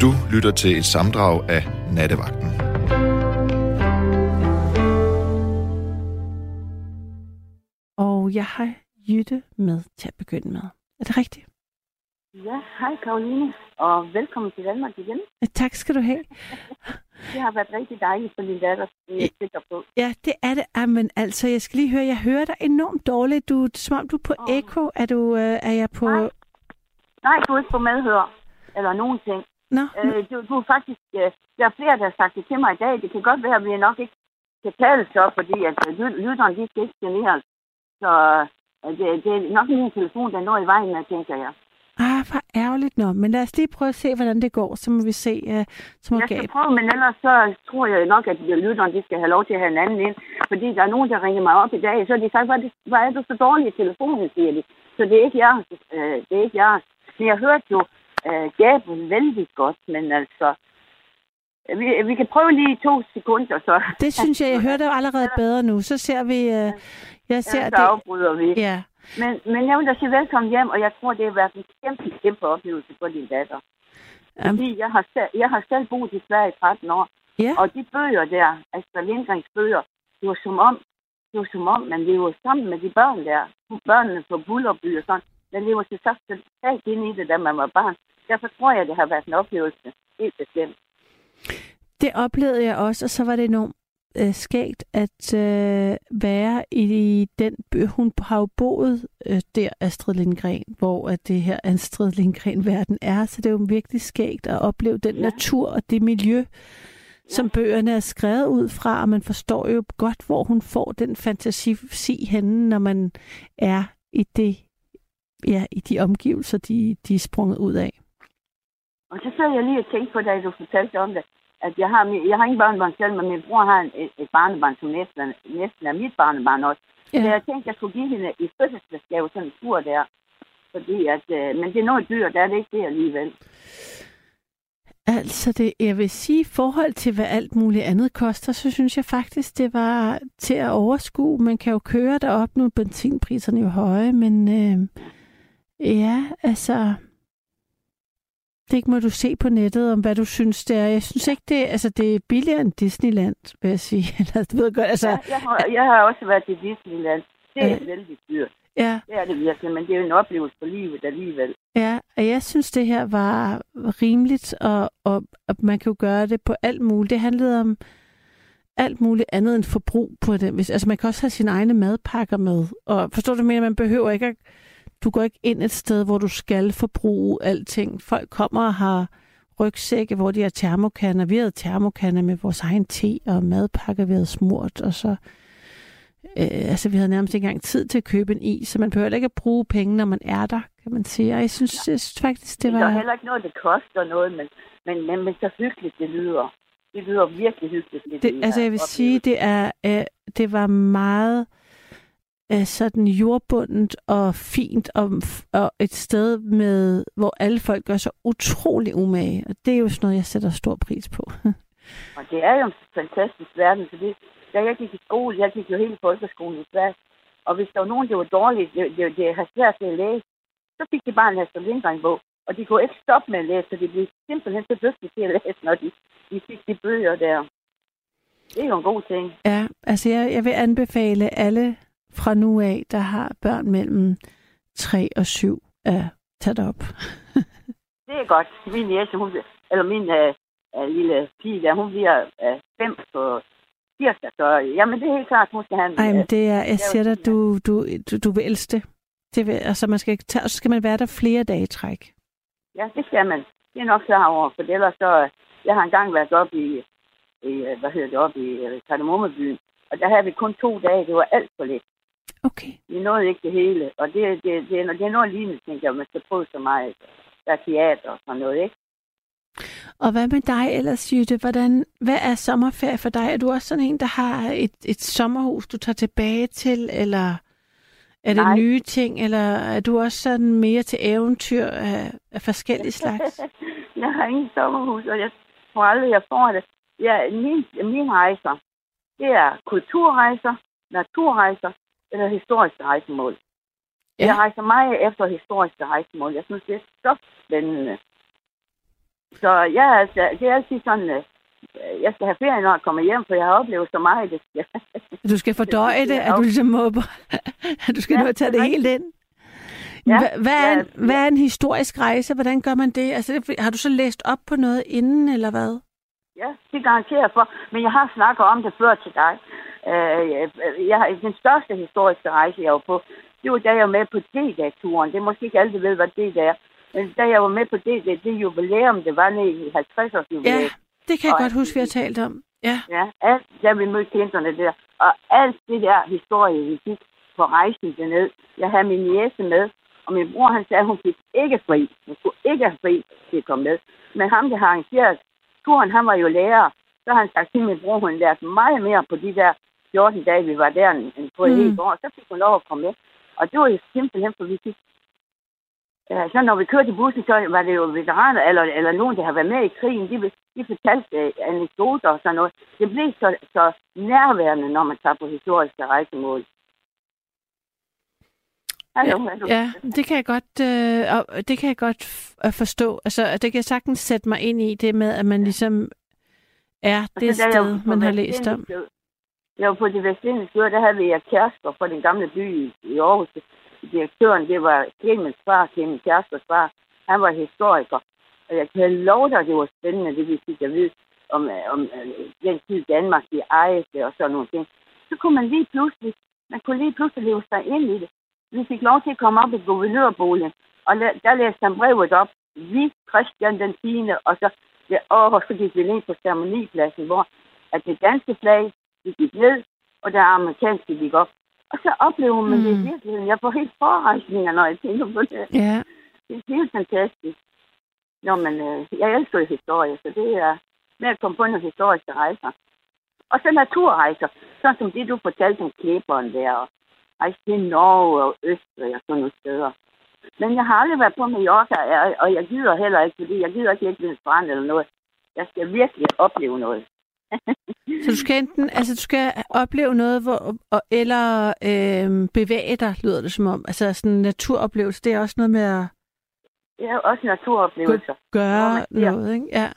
Du lytter til et samdrag af Nattevagten. Og jeg har Jytte med til at begynde med. Er det rigtigt? Ja, hej Karoline, og velkommen til Danmark igen. Tak skal du have. Det har været rigtig dejligt for din datter, det er jeg sikker på. Ja, det er det. Ah, men altså, jeg skal lige høre, jeg hører dig enormt dårligt. Du, det er som om du er på oh. ekko. Er, du, øh, er jeg på... Nej. Nej, du er ikke på medhør, eller nogen ting. Nå, Øh, du, du faktisk, øh, der er flere, der har sagt det til mig i dag. Det kan godt være, at vi nok ikke kan tale så, fordi at øh, ly- lytteren, de skal ikke generes. Så øh, det, det er nok min telefon, der når i vejen med, tænker jeg. ah, hvor ærgerligt. Nå, men lad os lige prøve at se, hvordan det går. Så må vi se, uh, så må Jeg skal Gab. prøve, men ellers så tror jeg nok, at lytteren de skal have lov til at have en anden ind. Fordi der er nogen, der ringer mig op i dag, så har de sagt, hvor det, hvor er du så dårlig i telefonen, siger de. Så det er ikke jeres. Øh, det er ikke jeres. Men jeg hørte jo øh, Gaben vældig godt, men altså... Vi, vi kan prøve lige to sekunder, så... Det synes jeg, jeg hører dig allerede bedre nu. Så ser vi... Uh, jeg ser ja, så det. afbryder vi. Ja. Men, men jeg vil da sige velkommen hjem, og jeg tror, det har været en kæmpe, kæmpe oplevelse for din datter. Um, Fordi jeg har, selv, jeg har selv boet i Sverige i 13 år, ja. Og de bøger der, Astrid Lindgrens bøger, det var som om, det var som om, man lever sammen med de børn der. Børnene på Bullerby og sådan. Man lever sig så totalt ind i det, da man var barn. Derfor tror jeg, det har været en oplevelse. Helt bestemt. Det oplevede jeg også, og så var det enormt øh, skægt at øh, være i den by. Hun har jo boet øh, der, Astrid Lindgren, hvor at det her Astrid Lindgren-verden er, så det er jo virkelig skægt at opleve den Ja. natur og det miljø, som bøgerne er skrevet ud fra, og man forstår jo godt, hvor hun får den fantasi henne, når man er i det, ja, i de omgivelser, de, de er sprunget ud af. Og så sad jeg lige og tænkte på, da du fortalte om det, at jeg har, jeg har ingen børnebørn selv, men min bror har en, et, et barnebarn, som næsten, er- næsten er mit barnebarn også. Ja. Så jeg tænkte, at jeg skulle give hende i fødselsdagsgave sådan en tur der. Fordi at, øh, men det er noget dyrt, der er det ikke det alligevel. Altså, det, jeg vil sige, i forhold til, hvad alt muligt andet koster, så synes jeg faktisk, det var til at overskue. Man kan jo køre derop nu, benzinpriserne er jo høje, men øh, ja, altså, det må du se på nettet, om hvad du synes, det er. Jeg synes ikke, det, altså, det er billigere end Disneyland, vil jeg sige. Eller, du ved godt, altså, Ja, jeg, har, jeg har også været til Disneyland. Det er Ja. vældig dyrt. ja, Det er det virkelig, men det er jo en oplevelse for livet alligevel. Ja, og jeg synes, det her var rimeligt, og, og, og man kan jo gøre det på alt muligt. Det handlede om alt muligt andet end forbrug på det. Hvis, altså, man kan også have sine egne madpakker med. Og forstår du mere, man behøver ikke at, Du går ikke ind et sted, hvor du skal forbruge alting. Folk kommer og har rygsække, hvor de har termokanner. Vi havde termokanner med vores egen te og madpakker, vi havde smurt, og så Øh, altså, vi havde nærmest ikke engang tid til at købe en is, så man behøver ikke at bruge penge, når man er der, kan man sige. Og jeg synes, jeg synes faktisk, det Det er var... heller ikke noget, det koster noget, men, men, men, men så hyggeligt det lyder. Det lyder virkelig hyggeligt. Det, Det, altså, jeg vil sige, det er, øh, det var meget øh, sådan jordbundet og fint, og, og et sted, med, hvor alle folk gør sig utrolig umage. Og det er jo sådan noget, jeg sætter stor pris på. Og det er jo en fantastisk verden, for det, da jeg gik i skole, jeg gik jo hele folkeskolen i Sverige, og hvis der var nogen, der var dårlige, det, det, det har svært ved at læse, så fik de bare en Astrid Lindgren-bog, og de kunne ikke stoppe med at læse, så de blev simpelthen så dygtige til at læse, når de, de fik de bøger der. Det er jo en god ting. Ja, altså jeg, jeg vil anbefale alle fra nu af, der har børn mellem 3 og 7, at tage det op. Det er godt. Min jæse, hun, eller min øh, øh, lille pige der, hun bliver øh, fem på tirsdag, så jamen det er helt klart, hun skal have en... Ej, øh, men det er, jeg siger dig, du, du, du, du vil elske det. det vil, altså man skal, tage, så skal man være der flere dage i træk. Ja, det skal man. Det er nok klar over, for ellers så... øh, Jeg har engang været op i, i øh, hvad hedder det, op i øh, Kardemommebyen, og der havde vi kun to dage. Det var alt for lidt. Okay. Vi nåede ikke det hele, og det, det, det, er, det er noget lignende, tænker jeg, man skal prøve så meget. Der er teater og sådan noget, ikke? Og hvad med dig ellers, Jytte? Hvordan, hvad er sommerferie for dig? Er du også sådan en, der har et, et sommerhus, du tager tilbage til, eller er det Nej. nye ting, eller er du også sådan mere til eventyr af, af forskellige slags? jeg har ingen sommerhus, og jeg tror aldrig, jeg får det. Ja, min, mine rejser, det er kulturrejser, naturrejser eller historiske rejsemål. Ja. Ja. Jeg rejser meget efter historiske rejsemål. Jeg synes, det er så spændende. Så jeg, altså, det er altid sådan, øh, jeg skal have ferie, når jeg kommer hjem, for jeg har oplevet så meget. Det skal. Du skal fordøje det, at du ligesom må, at du skal ja, nå at tage det helt ind. Ja, hvad, er en, hvad er en historisk rejse? Hvordan gør man det? Altså, har du så læst op på noget inden, eller hvad? Ja, det garanterer for. Men jeg har snakket om det før til dig. Øh, jeg, den største historiske rejse, jeg var på, det var da jeg var med på D-dag-turen. Det er måske ikke alle, der ved, hvad det er. Men da jeg var med på det, det, det jubilæum, det var nede i 50-års jubilæum. Ja, det kan jeg og godt huske, vi har talt om. Ja, ja alt, da vi mødte Clinterne der. Og alt det der historie, vi fik på rejsen derned. Jeg havde min jæse med, og min bror han sagde, at hun fik ikke fri. Hun skulle ikke have fri til at komme med. Men ham, der har arrangeret turen, han var jo lærer. Så har han sagt til min bror, hun lærte meget mere på de der 14 dage, vi var der, end på et mm. helt år. Så fik hun lov at komme med. Og det var jo simpelthen, for vi fik Ja, så når vi kørte i bussen, så var det jo veteraner, eller, eller nogen, der har været med i krigen, de, de fortalte uh, anekdoter og sådan noget. Det blev så, så nærværende, når man tager på historiske rejsemål. Hallo, ja, ja, det kan jeg godt, øh, det kan jeg godt forstå. Altså, det kan jeg sagtens sætte mig ind i det med, at man ligesom er det sted, man har læst om. Jeg var på det vestindiske der havde vi Kærsker fra den gamle by i Aarhus. Direktøren, det var Clemens far, Clemens Kærskers far. Han var historiker. Og jeg kan love dig, at det var spændende, det vi fik at vide om, øh, om øh, den tid Danmark, de ejede og sådan nogle ting. Så kunne man lige pludselig, man kunne lige pludselig leve sig ind i det. Vi fik lov til at komme op i guvernørboligen, og der læste han brevet op. Vi, Christian den 10. og så, ja, og så gik vi ned på ceremonipladsen, hvor at det danske flag, det gik ned, og der amerikanske gik op. Og så oplever man mm. det i mm. virkeligheden. Jeg får helt forrejsninger, når jeg tænker på det. Ja. Det er helt fantastisk. Når man, øh, jeg elsker historie, så det er med at komme på nogle historiske rejser. Og så naturrejser, sådan som det, du fortalte om klæberen der, og rejse til Norge og Østrig og sådan nogle steder. Men jeg har aldrig været på Mallorca, og jeg gider heller ikke, fordi jeg gider ikke ligge ved en strand eller noget. Jeg skal virkelig opleve noget. Så du skal enten, altså du skal opleve noget, hvor, eller øh, bevæge dig, lyder det som om. Altså sådan en naturoplevelse, det er også noget med at... Ja, også naturoplevelser. Gøre noget, ikke? Ja.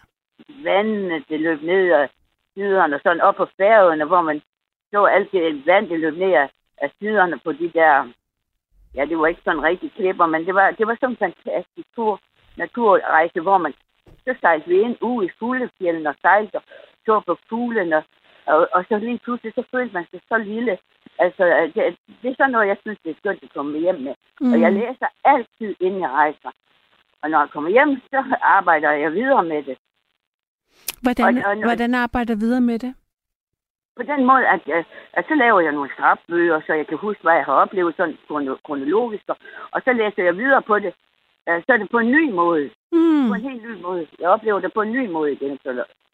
Vandet, det løb ned og siderne, og sådan op på færgerne, hvor man så alt det vand, det løb ned af siderne på de der, ja, det var ikke sådan rigtig klipper, men det var, det var sådan en fantastisk tur, naturrejse, hvor man så sejlte vi ind ude i fuglefjelden og sejlte og så på fuglene, og, og så lige pludselig, så følte man sig så lille. Altså, det, det er sådan noget, jeg synes, det er skønt at komme hjem med. Mm. Og jeg læser altid, inden jeg rejser. Og når jeg kommer hjem, så arbejder jeg videre med det. Hvordan, og, og, hvordan arbejder du videre med det? på den måde, at, at, at så laver jeg nogle strafbøger, så jeg kan huske, hvad jeg har oplevet sådan kronologisk, og så læser jeg videre på det. Så er det på en ny måde. Mm. På en helt ny måde. Jeg oplever det på en ny måde igen, så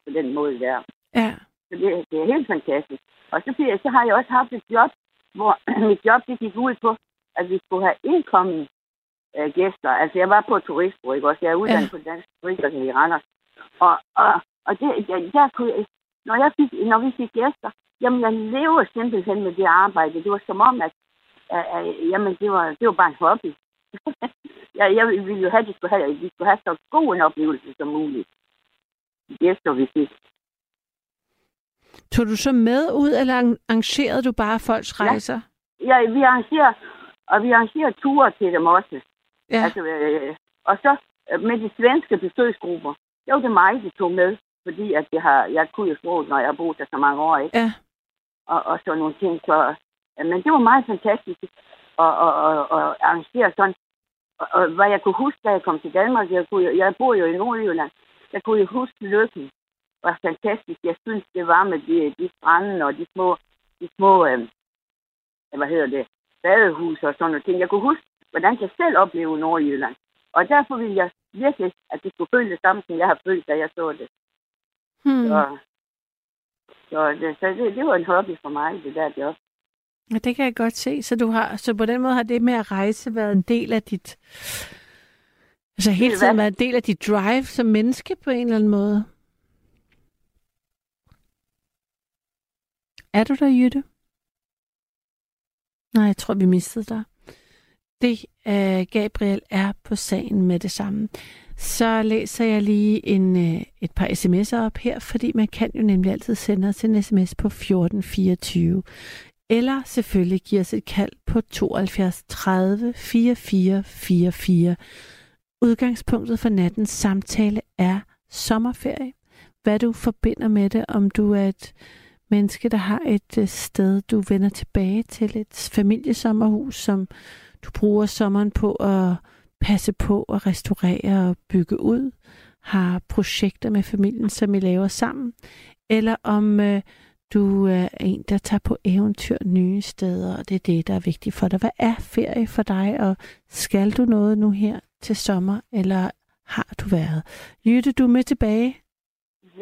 på den måde der. Ja. Så det, det er helt fantastisk. Og så, så har jeg også haft et job, hvor mit job det gik ud på, at vi skulle have indkommende øh, gæster. Altså, jeg var på turistbureau, ikke også? Jeg er uddannet ja. på Dansk Turister i Randers. Og, og, og det, der, der kunne jeg, når, jeg fik, når vi fik gæster, jamen jeg lever simpelthen med det arbejde. Det var som om, at, at, at jamen, det, var, det var bare en hobby. jeg, jeg ville jo have, at de skulle have, de skulle have så god en oplevelse som muligt. Gæster, vi fik. Tog du så med ud, eller arrangerede du bare folks rejser? Ja, ja vi arrangerer, og vi arrangerer ture til dem også. Ja. Altså, øh, og så øh, med de svenske besøgsgrupper, det var det mig, de tog med fordi at jeg, har, jeg kunne jo sproget, når jeg har boet der så mange år, ikke? Ja. Og, og sådan nogle ting. Så, men det var meget fantastisk at, at, at, at arrangere sådan. Og, og hvad jeg kunne huske, da jeg kom til Danmark, jeg, kunne, jeg bor jo i Nordjylland, jeg kunne jo huske lykken var fantastisk. Jeg synes, det var med de, de strande og de små, de små øh, hvad hedder det, badehus og sådan noget ting. Jeg kunne huske, hvordan jeg selv oplevede Nordjylland. Og derfor ville jeg virkelig, at det skulle føle det samme, som jeg har følt, da jeg så det. Hmm. Så, så, det, så det, det var en hobby for mig, det der job. Ja, det kan jeg godt se. Så, du har, så på den måde har det med at rejse været en del af dit... Altså hele tiden været en del af dit drive som menneske på en eller anden måde? Er du der, Jytte? Nej, jeg tror, vi mistede dig. det, uh, Gabriel, er på sagen med det samme. Så læser jeg lige en, uh, et par sms'er op her, fordi man kan jo nemlig altid sende os en sms på 1424. Eller selvfølgelig give os et kald på 72 30 44 44. Udgangspunktet for nattens samtale er sommerferie. Hvad du forbinder med det, om du er et menneske, der har et øh, sted, du vender tilbage til, et familiesommerhus, som du bruger sommeren på at passe på at restaurere og bygge ud, har projekter med familien, som I laver sammen, eller om øh, du er en, der tager på eventyr nye steder, og det er det, der er vigtigt for dig. Hvad er ferie for dig, og skal du noget nu her til sommer, eller har du været? Jytte, du er med tilbage?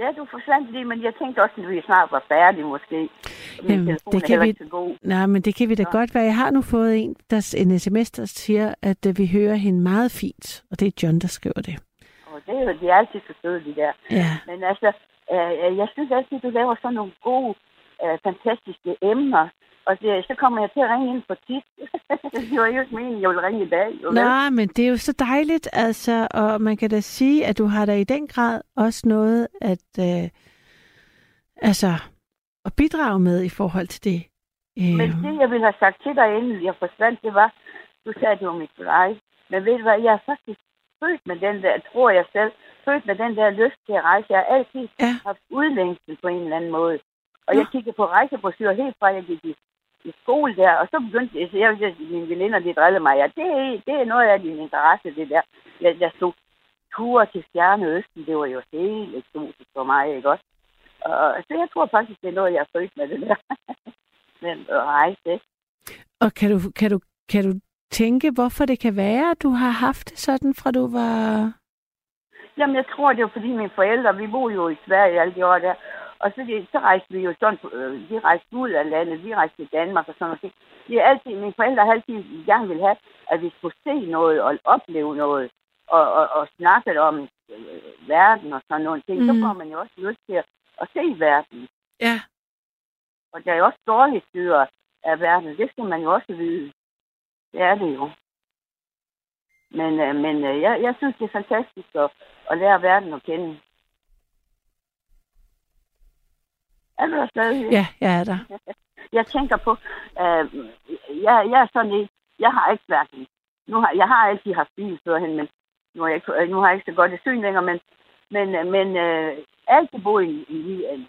Ja, du forsvandt lige, men jeg tænkte også, at vi snart var færdige måske. Min Jamen, det kan vi... Nej, men det kan vi da ja. godt være. Jeg har nu fået en, der, en sms, der siger, at uh, vi hører hende meget fint, og det er John, der skriver det. Og det er jo de er altid så søde, de der. Ja. Men altså, uh, jeg synes altid, du laver sådan nogle gode, uh, fantastiske emner, og det, så kommer jeg til at ringe ind for tit. det var jo ikke meningen, jeg ville ringe i dag. Jo, Nej, men det er jo så dejligt, altså, og man kan da sige, at du har da i den grad også noget at, øh, altså, at bidrage med i forhold til det. Øh. Men det, jeg ville have sagt til dig, inden jeg forsvandt, det var, du sagde, at det var mit life. Men ved du hvad, jeg er faktisk født med den der, tror jeg selv, født med den der lyst til at rejse. Jeg har altid ja. haft udlængsel på en eller anden måde. Og jeg kiggede på rejsebrosyrer helt fra, jeg gik i i skole der, og så begyndte jeg, så jeg, jeg mine veninder, de drillede mig, ja, det, er, det er noget af din interesse, det der. Jeg, jeg stod ture til Stjerneøsten, det var jo helt eksotisk for mig, ikke også? Og, så jeg tror faktisk, det er noget, jeg er født med det der. Men at rejse det. Og kan du, kan, du, kan du tænke, hvorfor det kan være, at du har haft det sådan, fra du var... Jamen, jeg tror, det var fordi mine forældre, vi boede jo i Sverige alle de år der, og så, så rejste vi jo sådan, øh, vi rejste ud af landet, vi rejste til Danmark og sådan noget. Det er altid, mine forældre har altid gerne vil have, at vi skulle se noget og opleve noget, og, og, og snakke om øh, verden og sådan nogle ting. Mm. Så får man jo også lyst til at, at se verden. Ja. Og der er jo også dårlige sider af verden, det skal man jo også vide. Det er det jo. Men, øh, men øh, jeg, jeg synes, det er fantastisk at, at lære verden at kende. Er du der stadig? Ja, jeg er der. Jeg tænker på, øh, jeg, jeg er sådan lidt, jeg har ikke hverken, nu har, jeg har altid haft bil førhen, men nu har jeg ikke, nu har jeg ikke så godt et syn længere, men, men, men øh, altid bo i, i en,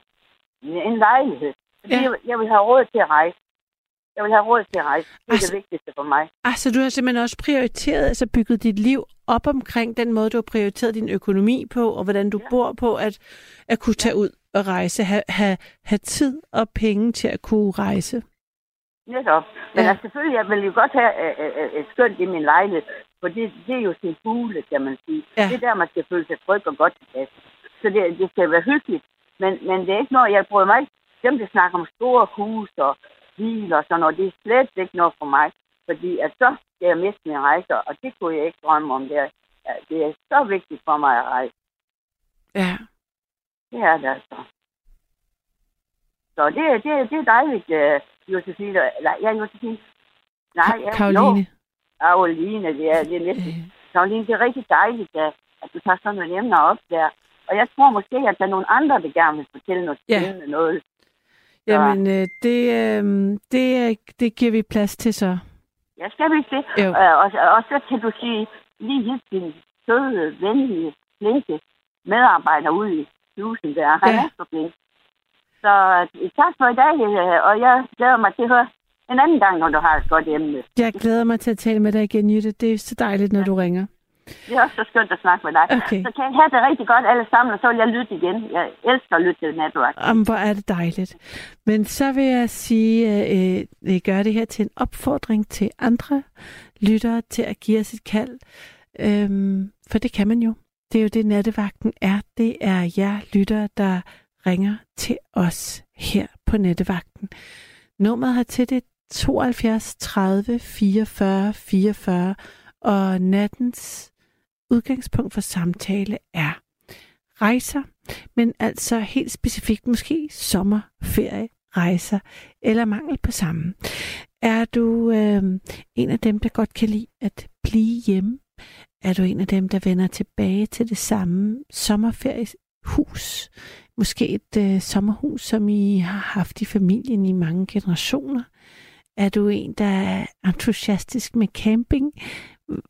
en lejlighed. Fordi ja. jeg, jeg vil have råd til at rejse. Jeg vil have råd til at rejse. Det er altså, det vigtigste for mig. Altså, du har simpelthen også prioriteret, altså bygget dit liv op omkring den måde, du har prioriteret din økonomi på, og hvordan du ja. bor på, at, at kunne tage ja. ud at rejse, have, have, have tid og penge til at kunne rejse. Netop. Men ja. altså, selvfølgelig, jeg vil jo godt have øh, øh, øh, et skønt i min lejlighed, for det, det er jo sin fugle, kan man sige. Ja. Det er der, man skal føle sig tryg og godt tilpas. Så det, det skal være hyggeligt. Men, men det er ikke noget, jeg prøver mig. Dem, der snakker om store hus og biler og sådan noget, det er slet ikke noget for mig. Fordi at så skal jeg miste mine rejser, og det kunne jeg ikke drømme om. Det er, det er så vigtigt for mig at rejse. Ja. Det er det altså. Så det, det, det er dejligt, uh, Josefine. Nej, ja, Josefine. Nej, ja, Karoline. Karoline, det er, det er næsten. Øh. Karoline, det er rigtig dejligt, at, at du tager sådan nogle emner op der. Og jeg tror måske, at der er nogle andre, der gerne vil fortælle noget ja. spændende noget. Så. Jamen, øh, det, øh, det, det giver vi plads til så. Ja, skal vi det? Jo. Øh, og, og så kan du sige, lige helt din søde, venlige, flinke medarbejder ude i husen der. Han ja. er så. Så øh, tak for i dag, øh, og jeg glæder mig til at høre en anden gang, når du har et godt emne. Jeg glæder mig til at tale med dig igen, Jytte. Det er så dejligt, når ja. du ringer. Det er også så skønt at snakke med dig. Okay. Så kan jeg have det rigtig godt alle sammen, og så vil jeg lytte igen. Jeg elsker at lytte til netværk. Jamen, hvor er det dejligt. Men så vil jeg sige, at øh, gør det her til en opfordring til andre lyttere til at give os et kald. Øhm, for det kan man jo. Det er jo det, nattevagten er. Det er jer lyttere, der ringer til os her på nattevagten. Nummeret har til det 72 30 44 44, og nattens udgangspunkt for samtale er rejser, men altså helt specifikt måske sommerferie, rejser eller mangel på samme. Er du øh, en af dem, der godt kan lide at blive hjemme? Er du en af dem, der vender tilbage til det samme sommerferiehus? Måske et øh, sommerhus, som I har haft i familien i mange generationer? Er du en, der er entusiastisk med camping?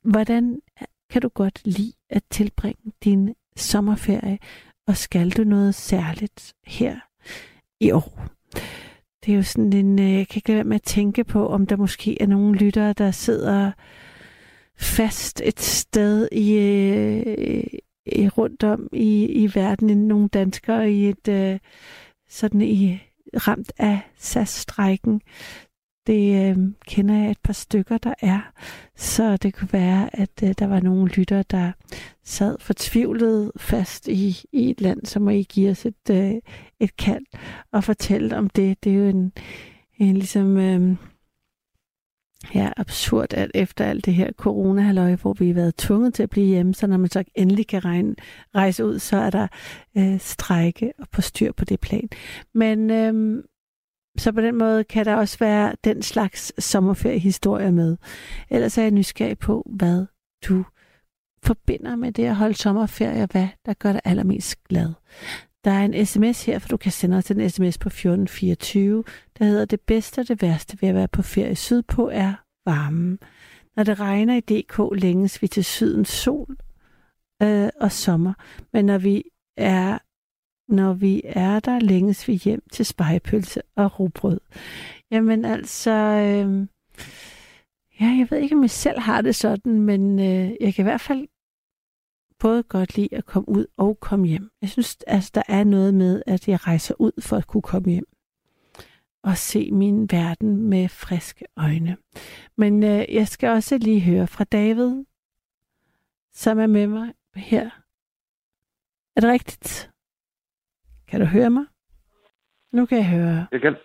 Hvordan øh, kan du godt lide at tilbringe din sommerferie? Og skal du noget særligt her i år? Det er jo sådan en, øh, jeg kan ikke lade være med at tænke på, om der måske er nogle lyttere, der sidder fast et sted i, øh, i rundt om i, i verden, nogle danskere i et øh, sådan i ramt af SAS-strækken. Det øh, kender jeg et par stykker, der er. Så det kunne være, at øh, der var nogle lytter, der sad fortvivlet fast i, i et land, så må I give os et, øh, et kald og fortælle om det. Det er jo en, en ligesom... Øh, ja, absurd, at efter alt det her corona hvor vi har været tvunget til at blive hjemme, så når man så endelig kan regne, rejse ud, så er der øh, strække og på styr på det plan. Men øh, så på den måde kan der også være den slags sommerferiehistorier med. Ellers er jeg nysgerrig på, hvad du forbinder med det at holde sommerferie, og hvad der gør dig allermest glad. Der er en sms her, for du kan sende os en sms på 1424, der hedder, det bedste og det værste ved at være på ferie sydpå er varmen. Når det regner i DK, længes vi til sydens sol øh, og sommer, men når vi er når vi er der, længes vi hjem til spejpølse og rugbrød. Jamen altså, øh, ja, jeg ved ikke, om jeg selv har det sådan, men øh, jeg kan i hvert fald både godt lide at komme ud og komme hjem. Jeg synes, altså, der er noget med, at jeg rejser ud for at kunne komme hjem og se min verden med friske øjne. Men øh, jeg skal også lige høre fra David, som er med mig her. Er det rigtigt? Kan du høre mig? Nu kan jeg høre. Jeg kan,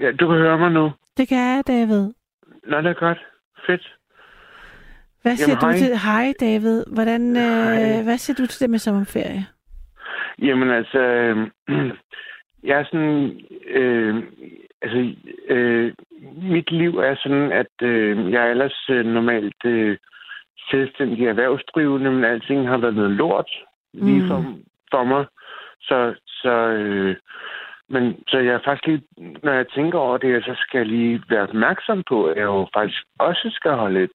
ja, du kan høre mig nu. Det kan jeg, David. Nå, det er godt. Fedt. Hvad siger Jamen, du hej. til... Hej, David. Hvordan, hej. Øh, hvad siger du til det med sommerferie? Jamen altså, øh, jeg er sådan, øh, altså, øh, mit liv er sådan, at øh, jeg er ellers øh, normalt øh, selvstændig erhvervsdrivende, men alting har været noget lort lige mm. for, for mig. Så, så, øh, men, så jeg faktisk lige, når jeg tænker over det, så skal jeg lige være opmærksom på, at jeg jo faktisk også skal holde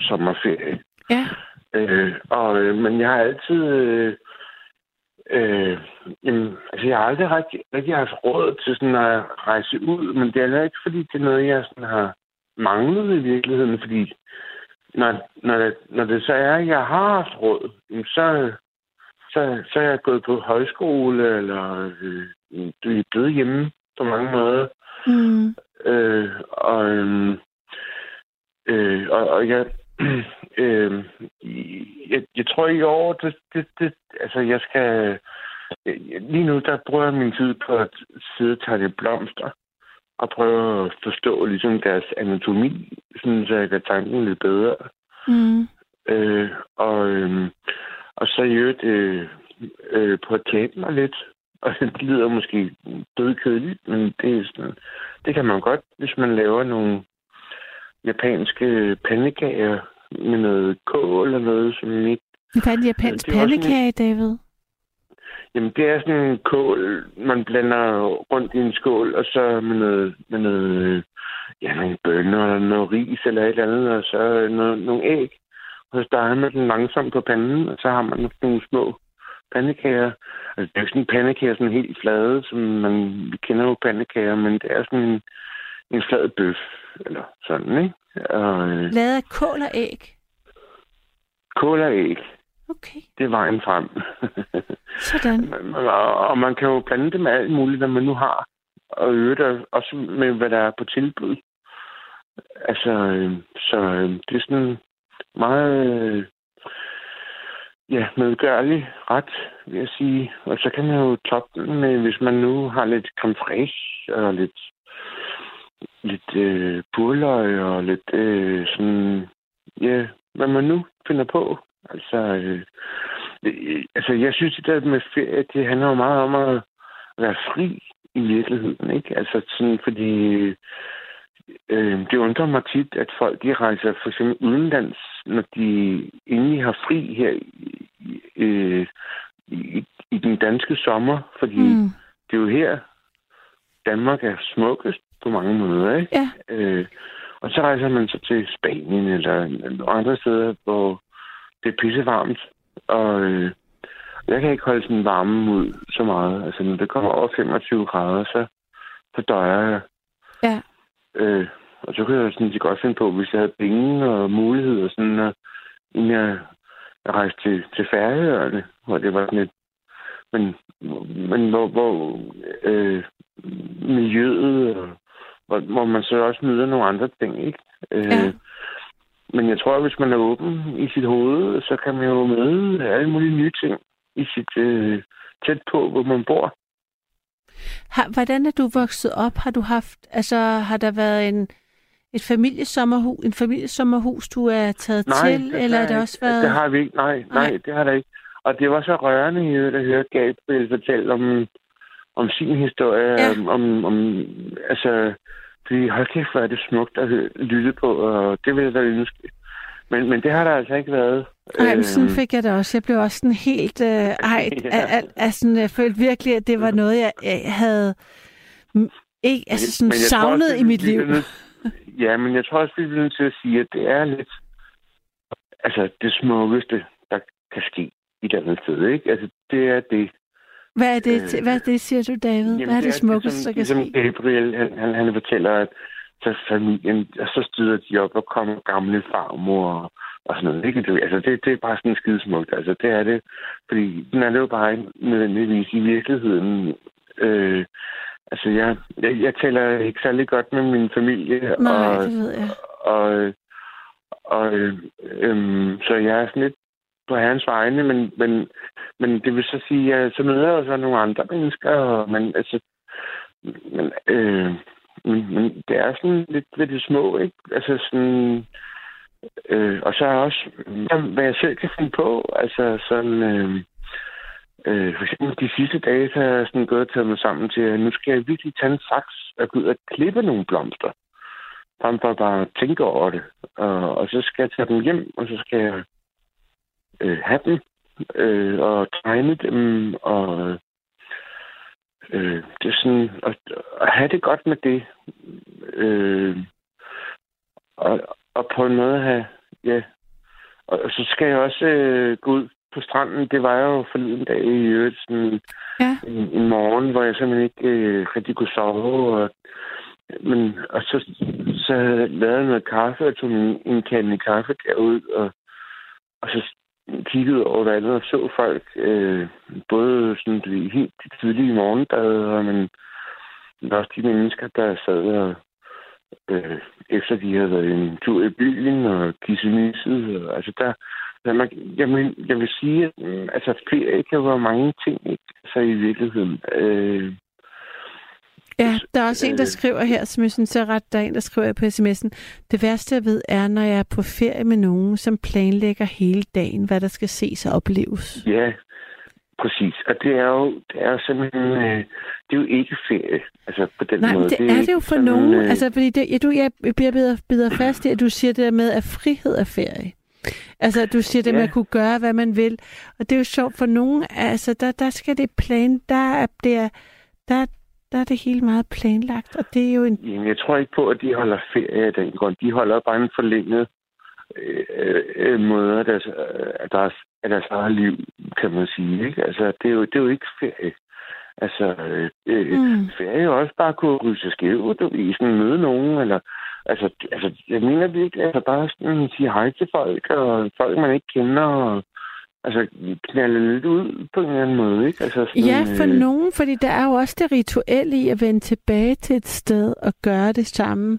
sommerferie. Ja. Øh, og, øh, men jeg har altid... Øh, øh, jamen, altså, jeg har aldrig rigtig, rigtig haft råd til sådan at rejse ud, men det er ikke, fordi det er noget, jeg sådan har manglet i virkeligheden, fordi når, når, det, når det så er, at jeg har haft råd, så, så, så er jeg gået på højskole, eller øh, du er blevet hjemme på mange måder. Mm. Øh, og, øh, øh, og, og jeg, øh, jeg, jeg tror i år, det, det, det, altså jeg skal, lige nu der bruger jeg min tid på at sidde og tage blomster og prøve at forstå ligesom deres anatomi, sådan så jeg kan tanken lidt bedre. Mm. Øh, og, øh, og så i øvrigt øh, øh, på at tabe mig lidt. Og det lyder måske dødkedeligt, men det, er sådan, det kan man godt, hvis man laver nogle japanske pandekager med noget kål eller noget, som ikke... Hvad er det japansk pandekage, David? Jamen, det er sådan en kål, man blander rundt i en skål, og så med noget, med noget ja, nogle bønner eller noget ris eller et eller andet, og så noget, nogle æg. Og så steger man den langsomt på panden, og så har man nogle små pandekager. Altså, det er jo ikke sådan en pandekager sådan helt flade, som man, vi kender jo pandekager, men det er sådan en, en flad bøf, eller sådan, ikke? Og, øh, Lavet af kål og æg? Kål og æg. Okay. Det er vejen frem. Sådan. og, og man kan jo blande det med alt muligt, hvad man nu har. Og øvrigt også med, hvad der er på tilbud. Altså, øh, så øh, det er sådan meget øh, ja, medgørlig ret, vil jeg sige. Og så kan man jo toppe den med, hvis man nu har lidt creme fraiche og lidt, lidt øh, purløg og lidt øh, sådan, ja, hvad man nu finder på. Altså, øh, øh, altså jeg synes, det der med ferie, det handler jo meget om at være fri i virkeligheden, ikke? Altså sådan, fordi øh, det undrer mig tit, at folk de rejser for eksempel udenlands, når de egentlig har fri her i, øh, i, i den danske sommer, fordi mm. det er jo her, Danmark er smukkest på mange måder, ikke? Ja. Øh, og så rejser man så til Spanien eller andre steder, hvor det er pissevarmt. Og øh, jeg kan ikke holde sådan varme ud så meget. Altså, når det kommer over 25 grader, så, så døjer jeg. Ja. Øh, og så kunne jeg sådan set godt finde på, hvis jeg havde penge og muligheder, sådan, at, inden jeg rejste til, til Færøerne, hvor det var sådan et men, men hvor, hvor øh, miljøet, og, hvor, hvor man så også møder nogle andre ting, ikke? Øh, ja. Men jeg tror, at hvis man er åben i sit hoved, så kan man jo møde alle mulige nye ting i sit øh, tæt på, hvor man bor. Har, hvordan er du vokset op? Har du haft, altså har der været en, et familiesommerhus, en familiesommerhus, du er taget nej, til, det eller er det også været... det har vi ikke. Nej, nej, nej, det har der ikke. Og det var så rørende at høre Gabriel fortælle om, om sin historie, ja. om, om, om, altså, fordi hold kæft, hvor er det smukt at lytte på, og det vil jeg da ønske. Men, men det har der altså ikke været. Nej, men sådan øhm. fik jeg det også. Jeg blev også sådan helt... Øh, ej, ja. af, af, sådan, jeg følte virkelig, at det var noget, jeg, jeg havde ikke, altså sådan men savnet også, i mit liv. Nødt, ja, men jeg tror også, vi er nødt til at sige, at det er lidt... Altså, det smukkeste, der kan ske i et andet sted, ikke? Altså, det er det. Hvad er det, øh, hvad er det siger du, David? Jamen, hvad er det, det smukkeste, der kan ligesom ske? Gabriel, han, han, han fortæller, at så familien, og så støder de op og kommer gamle farmor og, og sådan noget. Ikke? Altså, det, det er bare sådan skidesmukt. Altså, det er det. Fordi den er det jo bare ikke nødvendigvis i virkeligheden. Øh, altså, jeg, jeg, jeg taler ikke særlig godt med min familie. Nej, og, det ved jeg. Og, og, og øh, øh, så jeg er sådan lidt på hans vegne, men, men, men det vil så sige, at så møder jeg så nogle andre mennesker, og men altså, men, øh, men, men det er sådan lidt ved det små, ikke? Altså sådan, øh, og så er også, hvad jeg selv kan finde på, altså sådan, øh, øh, for eksempel de sidste dage, så har jeg sådan gået og taget mig sammen til, at nu skal jeg virkelig tage en saks og gå ud og klippe nogle blomster. Frem for bare at tænke over det. Og, og så skal jeg tage dem hjem, og så skal jeg øh, have dem øh, og tegne dem og øh, det er sådan at, at have det godt med det øh, og, og på en måde have ja og så skal jeg også øh, gå ud på stranden. Det var jeg jo forleden dag i øvrigt sådan ja. en, en morgen, hvor jeg simpelthen ikke øh, rigtig kunne sove. Og, men, og så, så havde jeg lavet noget kaffe og tog en, en kande kaffe derud, og, og så kiggede over vandet og så folk, øh, både sådan de helt tidlige morgenbad, men, men også de mennesker, der sad og øh, efter de havde været en tur i byen og kissemisset. Altså der, der man, jamen, jeg vil sige, at øh, altså, ferie kan være mange ting, ikke? Altså i virkeligheden. Øh, Ja, der er også en, der øh. skriver her, som jeg synes er ret, der er en, der skriver på sms'en. Det værste, jeg ved, er, når jeg er på ferie med nogen, som planlægger hele dagen, hvad der skal ses og opleves. Ja, præcis. Og det er jo, det er simpelthen, øh, det er jo ikke ferie, altså på den Nej, måde. det, det er, er det jo for nogen. Øh... Altså, fordi det, ja, du, jeg bliver bedre, bedre fast i, at du siger det der med, at frihed er ferie. Altså, du siger det ja. med at kunne gøre, hvad man vil. Og det er jo sjovt for nogen, altså, der, der skal det plan, der bliver, der, der er det hele meget planlagt, og det er jo en... Jamen, jeg tror ikke på, at de holder ferie af den grund. De holder bare en forlænget øh, øh, måde af deres, øh, af, deres, af deres eget liv, kan man sige. Ikke? Altså, det er, jo, det er jo ikke ferie. Altså, øh, øh mm. ferie er jo også bare at kunne ryge sig skævt, og sådan møde nogen, eller... Altså, altså, jeg mener virkelig, altså bare sådan sige hej til folk, og folk, man ikke kender, og altså, knalde lidt ud på en eller anden måde, ikke? Altså, sådan, ja, for øh... nogen, fordi der er jo også det rituelle i at vende tilbage til et sted og gøre det samme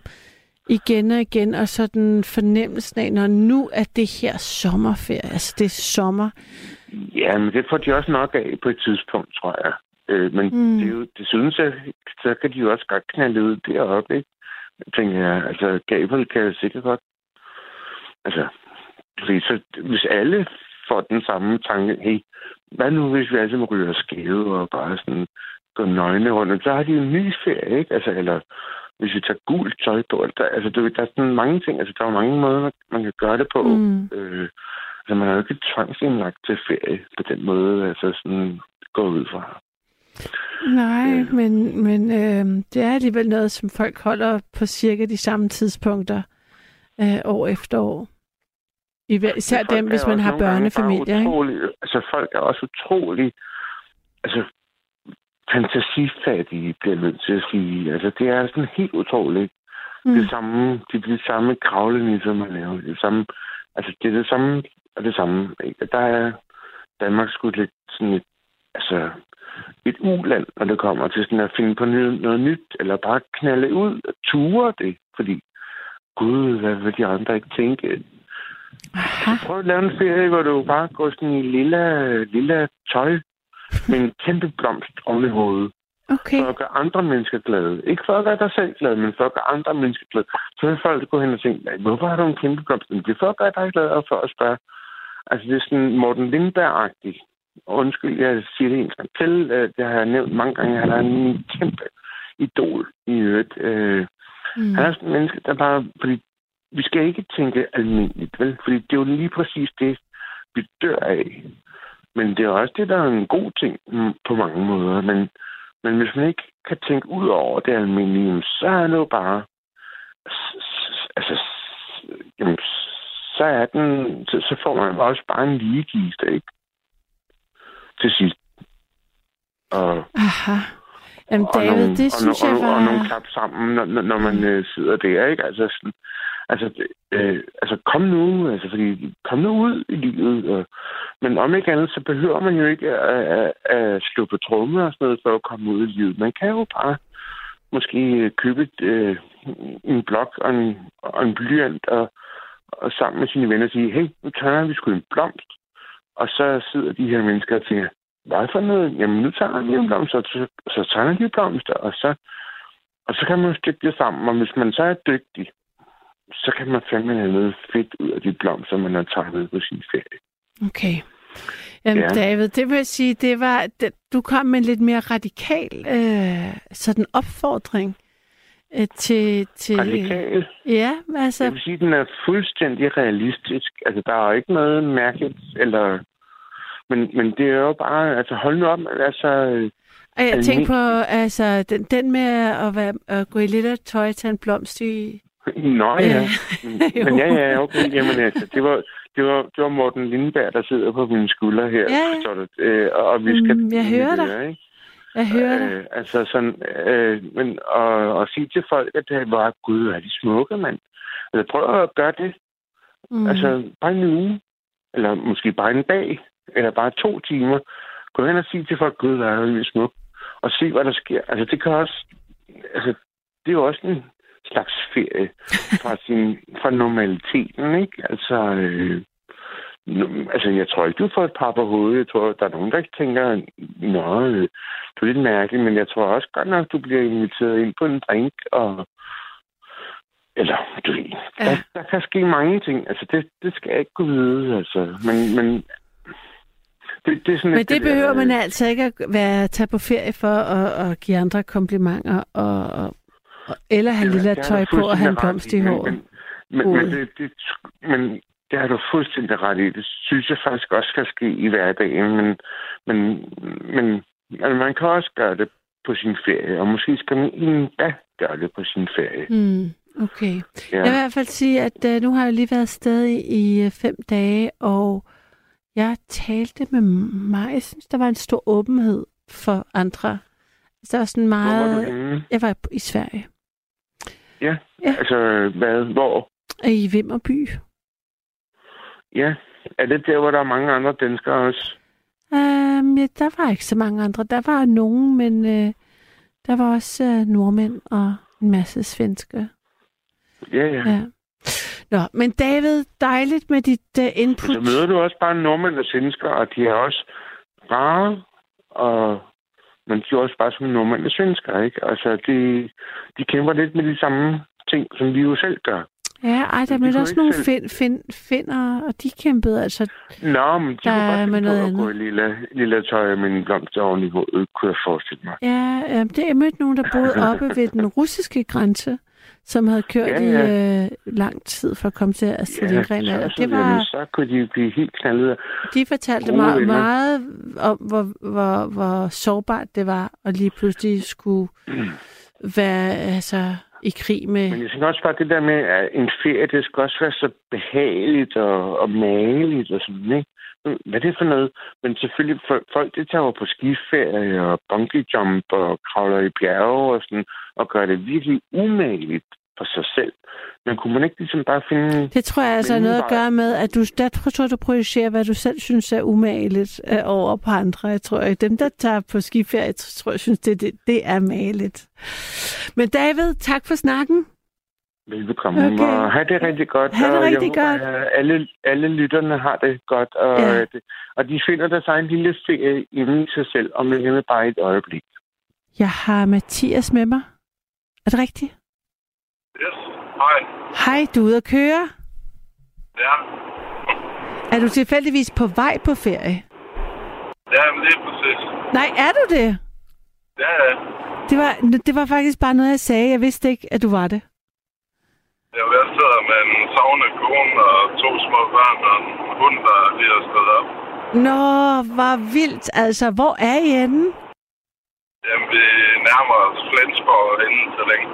igen og igen, og sådan fornemmelsen af, når nu er det her sommerferie, altså det er sommer. Ja, men det får de også nok af på et tidspunkt, tror jeg. Øh, men mm. det, er jo, det synes jeg, så kan de jo også godt knalde ud deroppe, ikke? Tænker jeg, altså Gabriel kan sikkert godt, altså, fordi så, hvis alle får den samme tanke, hey, hvad nu hvis vi alle sammen ryger skæve og bare sådan går nøgne rundt, så har de en ny ferie, ikke? Altså, eller hvis vi tager gult tøj på. Der, altså, du, der er sådan mange ting. Altså, der er mange måder, man kan gøre det på. Mm. Øh, altså, man er jo ikke tvangsindlagt til ferie på den måde. Altså, sådan gå ud fra. Nej, Øh. men, men øh, det er alligevel noget, som folk holder på cirka de samme tidspunkter øh, år efter år. I, især dem, hvis man har børnefamilier. Ikke? Utrolig, altså, folk er også utrolig altså, fantasifattige, bliver jeg nødt til at sige. Altså, det er sådan helt utroligt. Mm. Det samme, det er det samme kravlenisser, man laver. Det er det samme, altså, det er det samme og det samme. Ikke? Der er Danmark sgu lidt sådan et, altså, et uland, når det kommer til sådan at finde på noget, noget nyt, eller bare knalde ud og ture det, fordi gud, hvad vil de andre ikke tænke? Aha. Prøv at lave en ferie, hvor du bare går sådan i lille, lille tøj med en kæmpe blomst oven i hovedet. Okay. For at gøre andre mennesker glade. Ikke for at gøre dig selv glad, men for at gøre andre mennesker glade. Så vil folk gå hen og tænke, "Nej, hvorfor har du en kæmpe blomst? Men det er for at gøre dig glad, og for at spørge. Altså, det er sådan Morten Lindberg-agtigt. Undskyld, jeg siger det en gang til. Øh, Det har jeg nævnt mange gange. Han er en kæmpe idol i øvrigt. Øh, Mm. han er sådan en menneske, der bare... Fordi vi skal ikke tænke almindeligt, vel? Fordi det er jo lige præcis det, vi dør af. Men det er også det, der er en god ting mm, på mange måder. Men, men hvis man ikke kan tænke ud over det almindelige, så er det jo bare... Altså, jamen, så er den... Så, så får man også bare en ligegiste, ikke? Til sidst. Og, Aha. Jamen, og David, nogle, det og, synes og, jeg og, og nogle var... klap sammen, når, når- når man øh, sidder der, ikke? Altså, sådan, altså, øh, altså, kom nu, altså, fordi, kom nu ud i livet. Øh. men om ikke andet, så behøver man jo ikke at, at, at slå på tromme og sådan noget for at komme ud i livet. Man kan jo bare måske købe et, øh, en blok og en, og en blyant og, og sammen med sine venner sige, hey, nu tager vi sgu en blomst. Og så sidder de her mennesker og tænker, hvad for noget? Jamen, nu tager de en blomst, og så, så tager de blomster, og så, og så kan man stykke det sammen. Og hvis man så er dygtig, så kan man fandme have noget fedt ud af de blomster, man har tegnet på sin ferie. Okay. Jamen, Ja. David, det vil jeg sige, det var, det, du kom med en lidt mere radikal øh, sådan opfordring øh, til, til... Radikal. Ja, altså, Jeg vil sige, den er fuldstændig realistisk. Altså, der er jo ikke noget mærkeligt, eller... Men, men det er jo bare... Altså, hold nu op, altså... og jeg tænker på, altså, den, den med at, være, at gå i lidt af tøj til en blomst i... Nå ja. Men ja, ja, okay. Jamen altså, det var, det var, det var Morten Lindberg, der sidder på mine skuldre her. Ja, ja. du? Øh, og, vi skal... Mm, jeg hører dig. Høre, ikke? Jeg hører dig. Øh, altså sådan, øh, men og, og sige til folk, at det var, gud, er de smukke, mand. Altså prøv at gøre det. Mm. Altså bare en uge, eller måske bare en dag, eller bare to timer. Gå hen og sige til folk, gud, er det smuk. Og se, hvad der sker. Altså det kan også, altså det er jo også en slags ferie fra, sin, fra normaliteten, ikke? Altså, øh, altså, jeg tror ikke, du får et par på hovedet. Jeg tror, der er nogen, der ikke tænker, nå, øh, du er lidt mærkelig, men jeg tror også godt nok, du bliver inviteret ind på en drink, og eller, du ved, Ja. der, der kan ske mange ting. Altså, det, det skal jeg ikke kunne vide, altså. Men, men det, det er sådan Men det der, behøver man øh, altså ikke at være, tage på ferie for at, at give andre komplimenter, og, og, eller er- lille tøj på og ret blomst i men- håret. Men, men, men, Hovedet. det, det, men det har du fuldstændig ret i. Det synes jeg faktisk også skal ske i hverdagen. Men, men, men altså, man kan også gøre det på sin ferie, og måske skal man endda gøre det på sin ferie. Mm, okay. Ja. Jeg vil i hvert fald sige, at uh, nu har jeg lige været afsted i, uh, fem dage, og jeg talte med mig. Jeg synes, der var en stor åbenhed for andre. Altså, Der var sådan Hvor var du meget... henne? Jeg var i Sverige. Ja. Ja. Altså, hvad? Hvor? I Vimmerby. Ja. Er det der, hvor der er mange andre danskere også? Um, ja, der var ikke så mange andre. Der var nogen, men uh, der var også uh, nordmænd og en masse svensker. Ja, ja. Ja. Nå, men David, dejligt med dit uh, input. så møder du også bare nordmænd og svensker, og de er også rare, og men de er også bare som nordmænd svensker, ikke? Altså, de, de kæmper lidt med de samme ting, som vi jo selv gør. Ja, ej, der de er også nogle find, find, finder, og de kæmpede altså. Nå, men de Der kunne er godt med noget at gå i andet. lille, lille tøj og mine blomster oven i hovedet, kunne jeg forestille mig. Ja, ja det, jeg mødte nogen, der boede oppe ved den russiske grænse, som havde kørt Ja, ja, ja. i øh, lang tid for at komme til Astrid Lindgren. så, og det jamen, var, så kunne de blive helt knaldet. de fortalte mig venner. meget om, hvor, hvor, hvor sårbart det var, at lige pludselig skulle være altså, i krig med... Men jeg synes også bare, det der med, at en ferie, det skal også være så behageligt og, og mageligt og sådan, ikke? Hvad er det for noget? Men selvfølgelig, folk det tager jo på skiferie og bungee jump og kravler i bjerge og sådan, og gør det virkelig umageligt for sig selv. Men kunne man ikke ligesom bare finde... Det tror jeg altså har noget at gøre med, at du, der tror du projicerer, hvad du selv synes er umageligt øh, over på andre. Jeg tror, at dem, der tager på skiferie, tror jeg, synes, det, det, det er mageligt. Men David, tak for snakken. Velbekomme. Okay. Og have det rigtig godt. Ha' det og rigtig jeg godt. Håber, alle, alle lytterne har det godt. Og, Ja. det, og de finder der sig en lille ferie inde i sig selv, om det er bare et øjeblik. Jeg har Mathias med mig. Er det rigtigt? Yes. Hej. Hej, du er ude at køre. Ja. Er du tilfældigvis på vej på ferie? Ja, men det er præcis. Nej, er du det? Ja, ja. Det var, det var faktisk bare noget, jeg sagde. Jeg vidste ikke, at du var det. Jeg var sidder med en sovende kone og to små børn og en hund, der lige er stået op. Nå, hvor vildt. Altså, hvor er I henne? Jamen, vi nærmer os Flensborg inden så længe.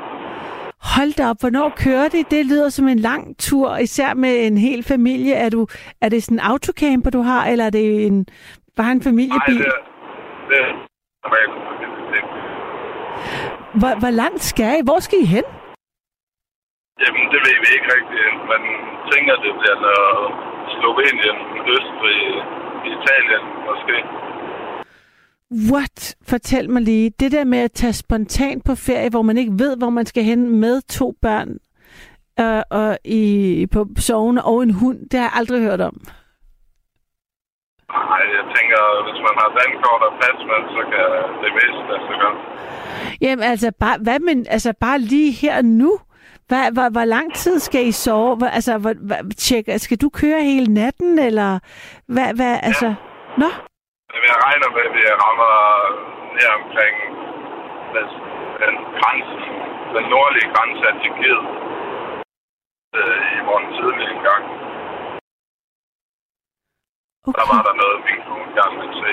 Hold da op, hvornår kører det? Det lyder som en lang tur, især med en hel familie. Er, du, er det sådan en autocamper, du har, eller er det en, bare en Nej, familiebil? det er... Det er. Det- Hvor, hvor langt skal I? Hvor skal I hen? Jamen, det ved vi ikke rigtigt. Man tænker, det bliver Slovenien, Østrig, Italien måske. What? Fortæl mig lige. Det der med at tage spontant på ferie, hvor man ikke ved, hvor man skal hen med to børn, øh, og i, på sovende og en hund, det har jeg aldrig hørt om. Nej, jeg tænker, hvis man har dankort og med, så kan det meste lade sig gøre. Jamen altså, bare, hvad men, altså, bare lige her nu? Hvad, hvor, hvor lang tid skal I sove? Hvor, altså, hvor, hvad, tjek, skal du køre hele natten, eller hvad, hvad altså... Nå, Men jeg regner med, at vi rammer ned omkring den, den grænse, den nordlige grænse af Tyrkiet øh, i morgen tidlig en gang. Der var okay. der noget, min kone gerne ville se.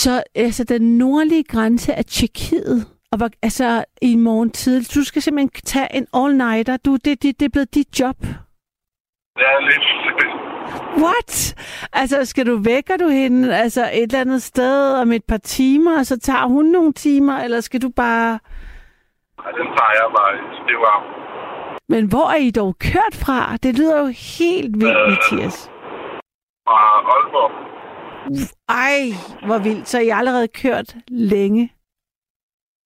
Så altså, den nordlige grænse af Tjekkiet, og hvor, altså i morgen tidlig, du skal simpelthen tage en all-nighter. Du, det, det, det er blevet dit job. Det er lidt What? Altså, skal du vækker du hende altså et eller andet sted om et par timer, og så tager hun nogle timer, eller skal du bare... Ej, den tager jeg bare stiv arm. Men hvor er I dog kørt fra? Det lyder jo helt vildt, Øh. Mathias. Fra Aalborg. Ej, hvor vildt. Så I allerede kørt længe.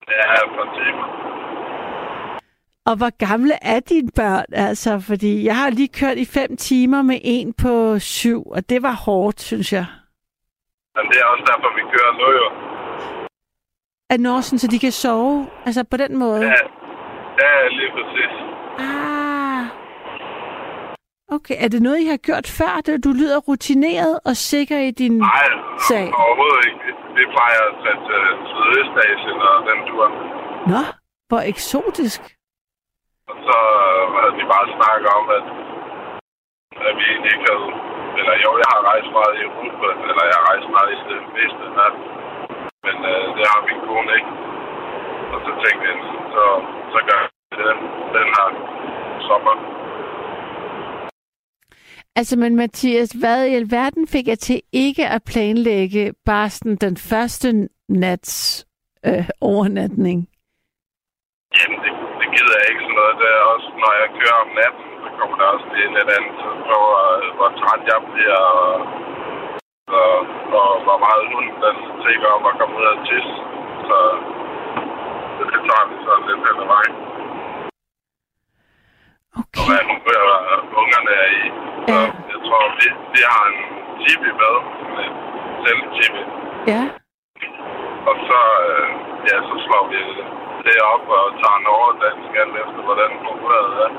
Ja, et par timer. Og hvor gamle er dine børn? Altså, fordi jeg har lige kørt i fem timer med en på syv, og det var hårdt, synes jeg. Men det er også derfor, vi kører nu jo. At når sådan, så de kan sove? Altså på den måde? Ja, ja lige præcis. Ah. Okay, er det noget, I har gjort før? Det- Du lyder rutineret og sikker i din... Nej, Sag. overhovedet ikke. Vi plejer at tage til Sydøstasien og den tur. Nå, hvor eksotisk. Og så øh, havde de bare snakket om, at, at vi egentlig ikke havde... Eller jo, jeg har rejst meget i Europa, eller jeg har rejst meget i det meste af verden. Men øh, det har min kone ikke. Og så tænkte jeg, så, så gør jeg den, den her sommer. Altså, men Mathias, hvad i alverden fik jeg til ikke at planlægge bare sådan den første nats øh, overnatning? Jamen, det, det gider jeg ikke sådan noget. Det er også, når jeg kører om natten, så kommer der også lige lidt andet til på, øh, hvor træt jeg bliver, og, og, og hvor meget hunden den tænker om at komme ud af tis. Så det, det tager vi sådan lidt hen ad vejen. Og Okay. hvad nu øh, ungerne er i. Så Ja. jeg tror, vi, vi har en tibi med. En selvtibi. Ja. og så, øh, ja, så slår vi det op og tager en overdansk alt efter, hvordan humøret er.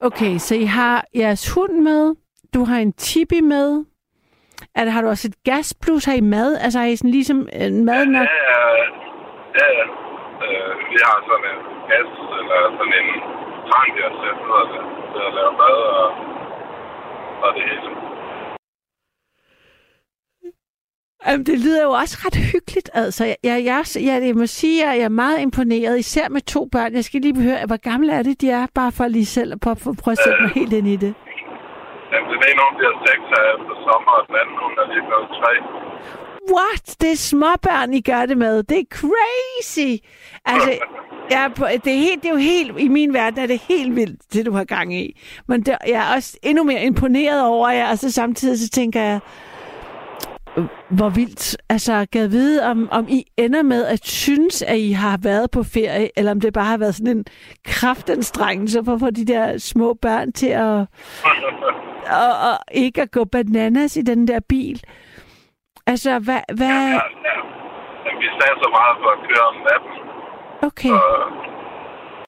Okay, så I har jeres hund med, du har en tibi med, er der, har du også et gasplus? Har I mad? Altså har I sådan ligesom en mad nok? Ja, ja, ja. ja. Øh, vi har sådan en gas, eller sådan en trang, jeg sætter det, til at lave mad og, og det hele. Jamen, det lyder jo også ret hyggeligt. Altså, jeg, jeg, jeg, jeg, må sige, at jeg er meget imponeret, især med to børn. Jeg skal lige høre, hvor gamle er det, de er? Bare for lige selv at prøve, prøve at sætte mig helt ind i det. Jamen, den ene, hun bliver seks her efter sommer, og den anden, hun er lige blevet tre. What? Det er småbørn, I gør det med. Det er crazy. Altså, jeg, det, er helt, det er jo helt, i min verden er det helt vildt, det du har gang i. Men det, jeg er også endnu mere imponeret over jer, og så samtidig så tænker jeg, hvor vildt. Altså, kan vide, om, om I ender med at synes, at I har været på ferie, eller om det bare har været sådan en kraftanstrengelse for at få de der små børn til at og, og ikke at gå bananas i den der bil. Altså, hvad... hvad... Ja, ja, ja. Men vi sagde så meget for at køre om natten. Okay. Og,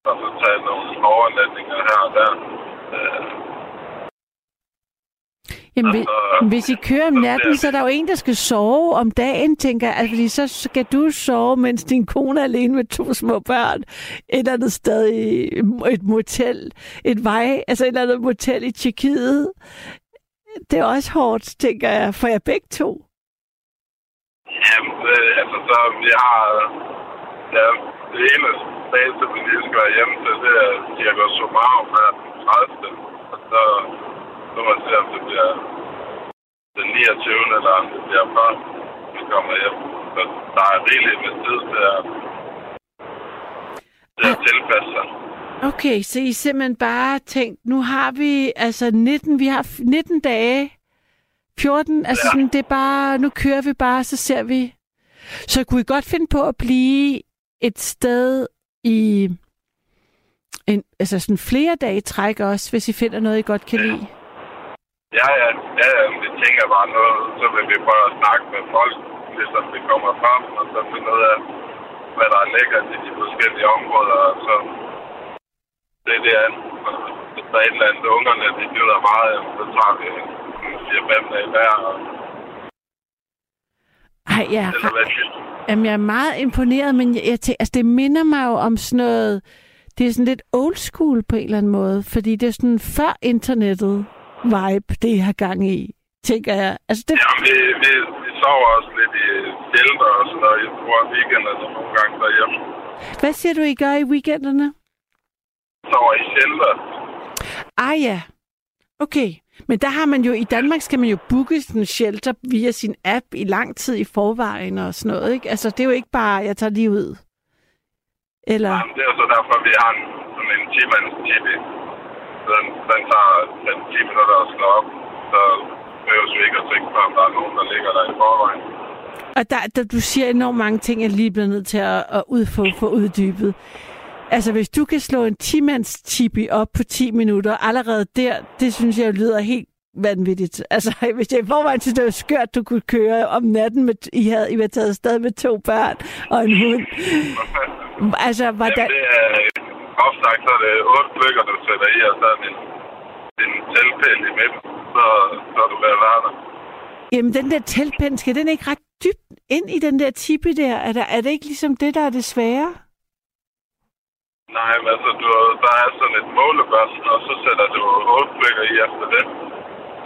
og så tage nogle overnatninger her og der. Øh, Jamen, altså, hvis I kører om natten, så er der jo en, der skal sove om dagen, tænker jeg. Altså, fordi så skal du sove, mens din kone er alene med to små børn. Et eller andet sted i et motel. Et vej, altså et eller andet motel i Tjekkiet. Det er også hårdt, tænker jeg, for jer begge to. Jamen, øh, altså, så vi har... Ja, det ene dato, vi lige skal være hjemme til, det er Somarum her den 30. Og så så må vi se, om det bliver den 29. eller om det bliver før vi kommer hjem. Så der er rigeligt med tid til at, til at tilpasse sig. Okay, så I simpelthen bare tænkt, nu har vi altså 19, vi har 19 dage, 14, altså ja. sådan, det er bare, nu kører vi bare, så ser vi. Så kunne I godt finde på at blive et sted i en, altså sådan flere dage træk også, hvis I finder noget, I godt kan lide? Ja, ja, ja, vi tænker bare noget, så vil vi prøve at snakke med folk, ligesom vi kommer frem, og så finde ud af, hvad der er lækkert i de forskellige områder, og så det er det andet. Hvis der er et eller andet, ungerne, de nyder meget, så tager vi fire-fem dage hver. Ej, ja. Jamen, jeg er meget imponeret, men jeg, jeg tænker, altså, det minder mig jo om sådan noget, det er sådan lidt old school på en eller anden måde, fordi det er sådan før internettet vibe, det har gang i, tænker jeg. Altså, det... Ja, vi, vi, vi sover også lidt i shelter og sådan noget. Jeg bruger weekenderne nogle gange derhjemme. Hvad siger du, I gør i weekenderne? Sover i shelter. Ah ja, okay. Men der har man jo, i Danmark skal man jo booke sådan en shelter via sin app i lang tid i forvejen og sådan noget, ikke? Altså, det er jo ikke bare, jeg tager lige ud. Eller... Ja, det er så derfor, vi har en, sådan en 10-mands tipi den, den tager den 10 minutter at slå op, så behøver vi ikke at tænke på, om der er nogen, der ligger der i forvejen. Og der, der, du siger enormt mange ting, jeg lige bliver nødt til at, at udfå for uddybet. Altså, hvis du kan slå en 10-mands tipi op på 10 minutter, allerede der, det synes jeg lyder helt vanvittigt. Altså, hvis jeg i forvejen synes, det var skørt, du kunne køre om natten, med, I havde, I havde taget afsted med to børn og en hund. altså, hvordan... Jamen, det er, groft sagt, så er det otte stykker, du sætter i, og så er en, en teltpæl i midten, så, så er du ved at være der. Jamen, den der teltpæl, skal den ikke ret dybt ind i den der tipi der? Er, der, er det ikke ligesom det, der er det svære? Nej, men altså, du, der er sådan et målebørn, og så sætter du otte stykker i efter det.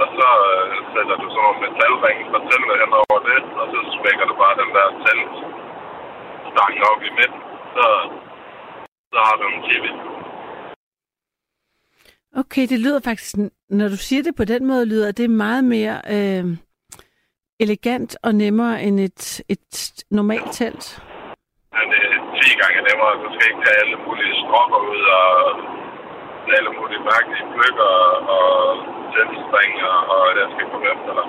Og så øh, sætter du sådan nogle metalringe fra teltet hen over det, og så smækker du bare den der telt stangen op i midten. Så så har du en tv. Okay, det lyder faktisk, når du siger det på den måde, lyder det meget mere øh, elegant og nemmere end et, et normalt telt. Ja, det er 10 gange nemmere. Du skal ikke have alle mulige stropper ud og alle mulige mærkelige pløkker og tændstringer, og det skal komme efter dig.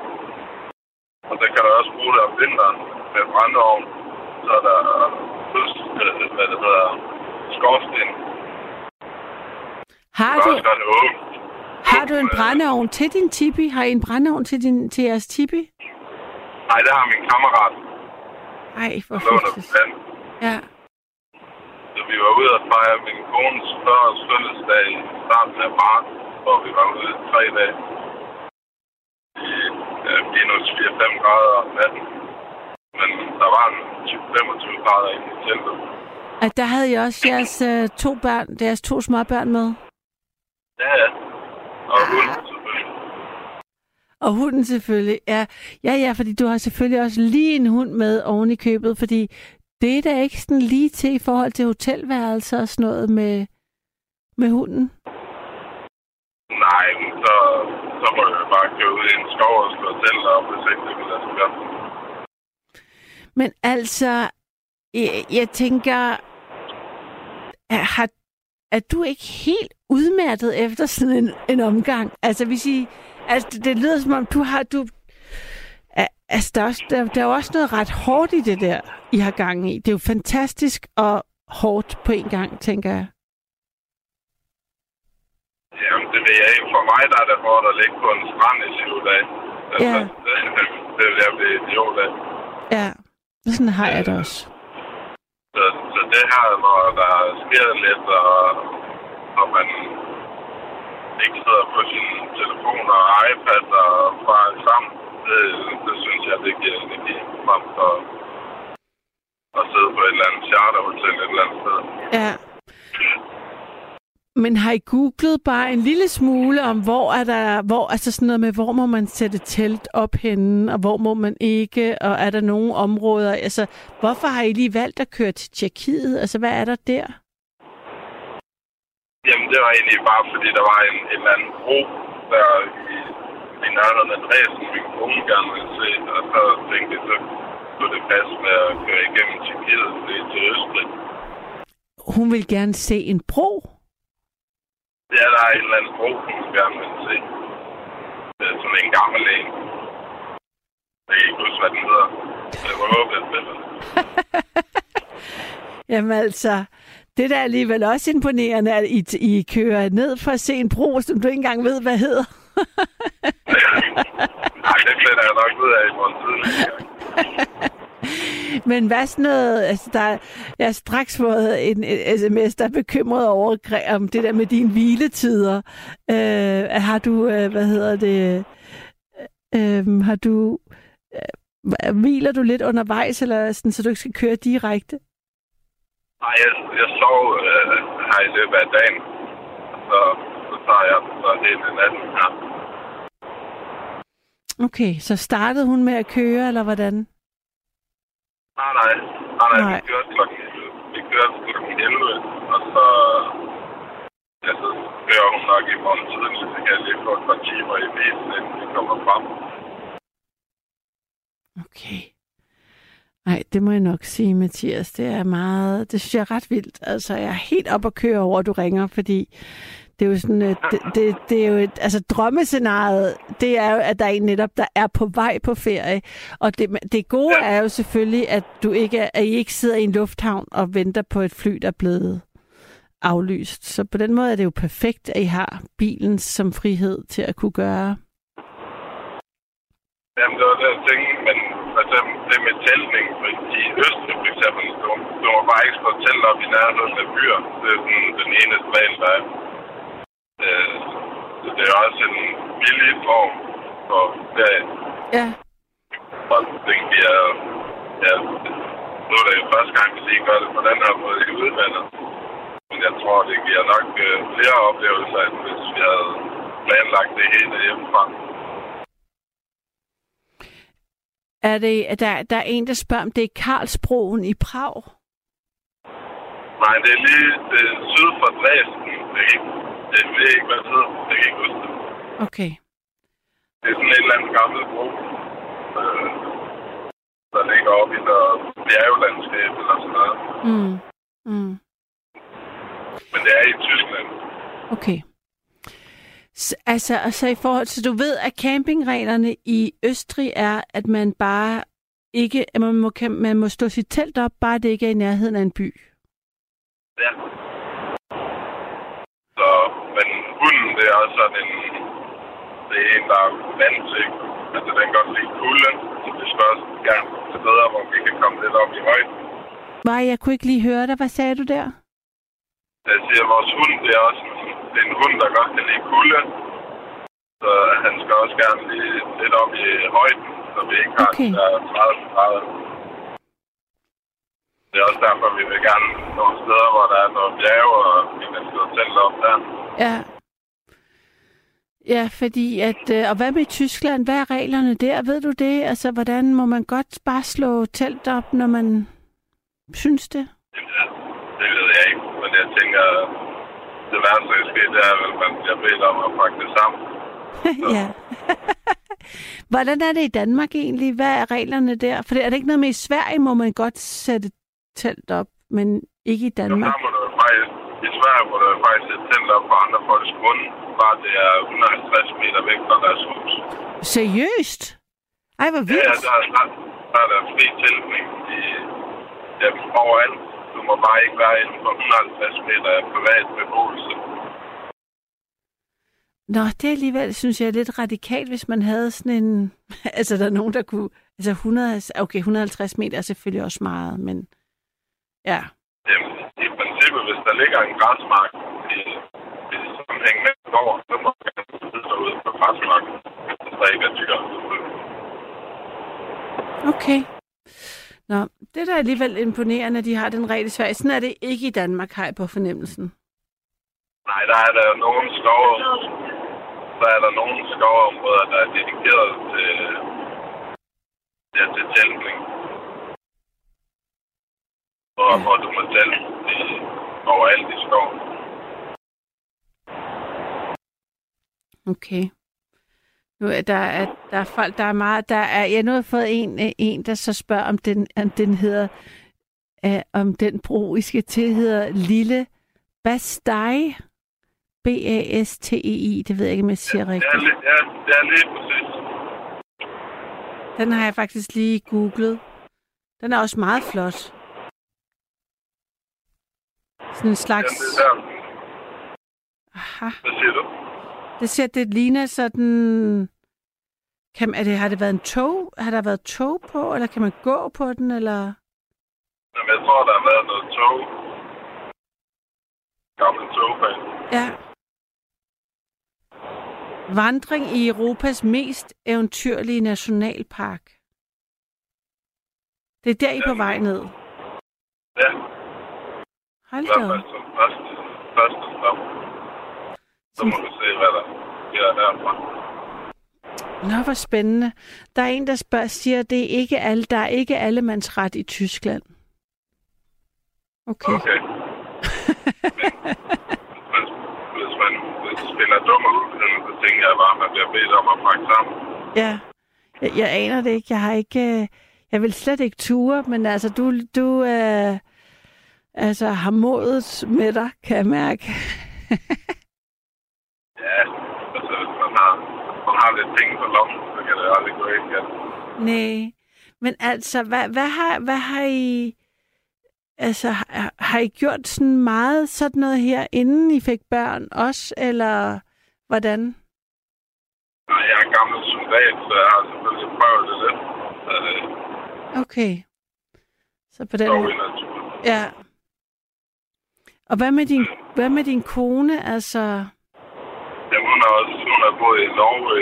Og så kan du også bruge det om vinteren med brændeovn. Så er der plus, hvad det hedder, skorsten. Har du, har du en brændeovn til din tipi? Har I en brændeovn til, din, til jeres tipi? Nej, det har min kammerat. Ej, hvor den. Ja. Så vi var ude og fejre min kones 40-års fødselsdag i starten af marts, hvor vi var ude i tre dage. Ja, minus 4-5 grader om natten. Men der var en 25 grader inde i teltet. At der havde I også jeres øh, to børn, deres to småbørn med. Ja, ja. Og hun selvfølgelig. Og hunden selvfølgelig. Ja, ja, ja, fordi du har selvfølgelig også lige en hund med oven i købet, fordi det er da ikke sådan lige til i forhold til hotelværelser og sådan noget med, med hunden. Nej, men så, så må jeg bare køre ud i en skov og slå telt op, hvis ikke det vil lade sig gøre. Men altså, jeg, jeg tænker, er, har, er du ikke helt udmattet efter sådan en, en omgang? Altså, hvis I, altså, det, lyder som om, du har, du, altså, der er, også, der, der er også noget ret hårdt i det der, I har gang i. Det er jo fantastisk og hårdt på en gang, tænker jeg. Jamen, det ved jeg ikke. For mig der er det hårdt at ligge på en strand i syv dage. Altså, Ja. det, det vil jeg blive idiot af. Ja, sådan har jeg det også. Så, så det her, når der sker lidt, og, og man ikke sidder på sin telefon og iPad og bare sammen, det, det synes jeg, det giver energi frem for at sidde på et eller andet charterhotel et eller andet sted. Ja. Men har I googlet bare en lille smule om, hvor er der, hvor, altså sådan noget med, hvor må man sætte telt op henne, og hvor må man ikke, og er der nogle områder, altså, hvorfor har I lige valgt at køre til Tjekkiet? Altså, hvad er der der? Jamen, det var egentlig bare, fordi der var en, en eller anden bro, der i, i nærheden af Dresden, min kone gerne ville se, og så tænkte jeg, så kunne det passe med at køre igennem Tjekkiet til Østrig. Hun vil gerne se en bro. Ja, der er en eller anden bro, hun gerne vil se. Det er sådan en gammel en. Jeg kan ikke huske, hvad den hedder. Det var håbet, det Jamen altså, det der er alligevel også imponerende, at I, I kører ned for at se en bro, som du ikke engang ved, hvad hedder. Nej, det finder jeg nok ud af i morgen tidlig. Men hvad sådan noget, altså der, jeg har straks fået en, en sms, der er bekymret over om det der med dine hviletider. Øh, har du, øh, hvad hedder det, øh, har du, øh, hviler du lidt undervejs, eller sådan, så du ikke skal køre direkte? Nej, jeg, jeg sov øh, her i løbet af dagen. Så, så tager jeg så hele natten her. Okay, så startede hun med at køre, eller hvordan? Nej, nej. Nej, nej. Nej. Vi kørte klokken, vi kørte klokken 11, og så, ja, så kører hun nok i morgen tidlig, så kan jeg lige få et par timer i bilen, inden vi kommer frem. Okay. Nej, det må jeg nok sige, Mathias. Det er meget, det synes jeg er ret vildt. Altså, jeg er helt op at køre over, at du ringer, fordi det er jo sådan, øh, det, det, det er jo et, altså drømmescenariet, det er jo, at der er en netop, der er på vej på ferie. Og det, det gode er jo selvfølgelig, at du ikke, er- at I ikke sidder i en lufthavn og venter på et fly, der er blevet aflyst. Så på den måde er det jo perfekt, at I har bilen som frihed til at kunne gøre. Jamen, det var det, jeg tænkte, men eksempel det med teltning i Østrig, for eksempel, du, du må bare ikke slå telt op i nærheden af byer. Det er sådan den eneste regel, der er. Det er også en billig form for ferie. Ja, Og den giver, ja, nu er det jo første gang, vi lige gør det på den her måde i udlandet. Men jeg tror, det giver nok øh, flere oplevelser, end hvis vi havde planlagt det hele hjemmefra. er det, der, der er en, der spørger, om det er Karlsbroen i Prag? Nej, det er lige det er syd for Dresden. Det er ikke, er, ved ikke, hvad det hedder. Det kan jeg ikke huske det. Okay. Det er sådan en eller anden gammel bro, øh, der ligger oppe i noget bjerglandskab eller sådan noget. Mm. Mm. Men det er i Tyskland. Okay. S- altså, altså i forhold til, du ved, at campingreglerne i Østrig er, at man bare ikke, at man må, man må stå sit telt op, bare det ikke er i nærheden af en by. Ja. Så, men hunden, det er også sådan en... Det er en, der er vant til Altså, den kan godt lide kulde, så vi skal også gerne til steder, hvor vi kan komme lidt op i højden. Nej, jeg kunne ikke lige høre dig. Hvad sagde du der? Jeg siger, at vores hund, det er også en, det er en hund, der godt kan lide kulde. Så han skal også gerne lige lidt op i højden, så vi ikke har Okay. de der 30 grader. Det er også derfor, vi vil gerne nogle steder, hvor der er noget bjerg, og vi kan slå telt op der. Ja. Ja, fordi at... Øh, og hvad med Tyskland? Hvad er reglerne der? Ved du det? Altså, hvordan må man godt bare slå telt op, når man synes det? Det, det ved jeg ikke, men jeg tænker, det værste, der kan ske, det er, at man bliver bedt om at pakke det sammen. ja. Hvordan er det i Danmark egentlig? Hvad er reglerne der? For er det ikke noget med i Sverige, må man godt sætte telt op, men ikke i Danmark? der må du jo faktisk, I Sverige du jo faktisk sætte telt op på andre folks grund, bare det er 150 meter væk fra deres hus. Seriøst? Ej, hvor Ja, vildt. der, der, der er der fri tilkning i ja, overalt. Du må bare ikke være inden for 150 meter af privat beboelse. Nå, det er alligevel, synes jeg, er lidt radikalt, hvis man havde sådan en... altså, der er nogen, der kunne... Altså, 100, okay, 150 meter er selvfølgelig også meget, men... Ja, Jamen, I princippet, hvis der ligger en græsmark i, i sammenhæng med en gård, så må man sidde derude på græsmarken, hvis der ikke er dyr. okay. Nå, det er da alligevel imponerende, at de har den regel i Sverige. Sådan er det ikke i Danmark, har jeg på fornemmelsen. Nej, der er der nogle skove, der er der nogle skovområder, der er dedikeret til, ja, til teltning. Og hvor du må i, overalt i skoven. Okay. Nu er der, er, der er folk, der er meget... Der er, jeg nu har fået en, øh, en, der så spørger, om den, om den hedder... Uh, om den bro, I skal til, hedder Lille Bastei. B-A-S-T-E-I. Det ved jeg ikke, om jeg siger Det er, rigtigt. li- ja, det er lige præcis. Den har jeg faktisk lige googlet. Den er også meget flot. Sådan en Ja, slags... det der. Aha. Hvad siger du? Det ser, det ligner sådan... Kan, er det, har det været en tog? Har der været tog på, eller kan man gå på den, eller... Jamen, jeg tror, der har været noget tog. Gammel togbane. Ja. Vandring i Europas mest eventyrlige nationalpark. Det er der, I er på vej ned. Ja, Hold da op. som første, første stop. Så må du se, hvad der sker derfra. Nå, hvor spændende. Der er en, der spørger, siger, at det er ikke alle, der er ikke allemandsret i Tyskland. Okay. Okay. Men hvis man hvis man spiller dummer så tænker jeg bare, at man bliver bedt om at pakke sammen. Ja, jeg, jeg aner det ikke. Jeg har ikke... øh, Jeg vil slet ikke ture, men altså, du, du øh, altså, har modet med dig, kan jeg mærke. Ja, altså man har, man har lidt penge på lommen, så kan det aldrig gå ikke. Nej, men altså, hvad, hvad, har, hvad har I... Altså, har, har I gjort sådan meget sådan noget her, inden I fik børn også, eller hvordan? Nej, jeg er gammel soldat, så jeg har selvfølgelig prøvet det lidt. Øh, Okay. Så på den måde. Ja. Og hvad med din, hvad med din kone? Altså, Ja, hun har også hun har boet i Norge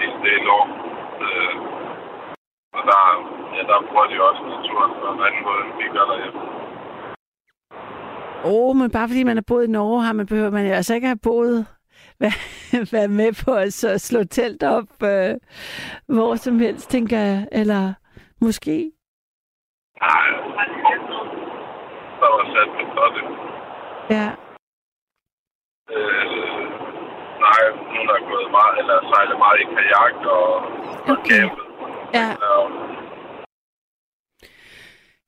i en del år. Øh, og der, ja, der bruger de også naturen på en anden måde, end vi gør derhjemme. åh, oh, men bare fordi man har boet i Norge, har man behøver man altså ikke have boet, være, være med på at så slå telt op øh, hvor som helst, tænker jeg. Eller måske. Nej, der var sat på det. Ja. Øh, nej, hun har gået meget, eller sejlet meget i kajak og, og Okay. campet. Ja. Og,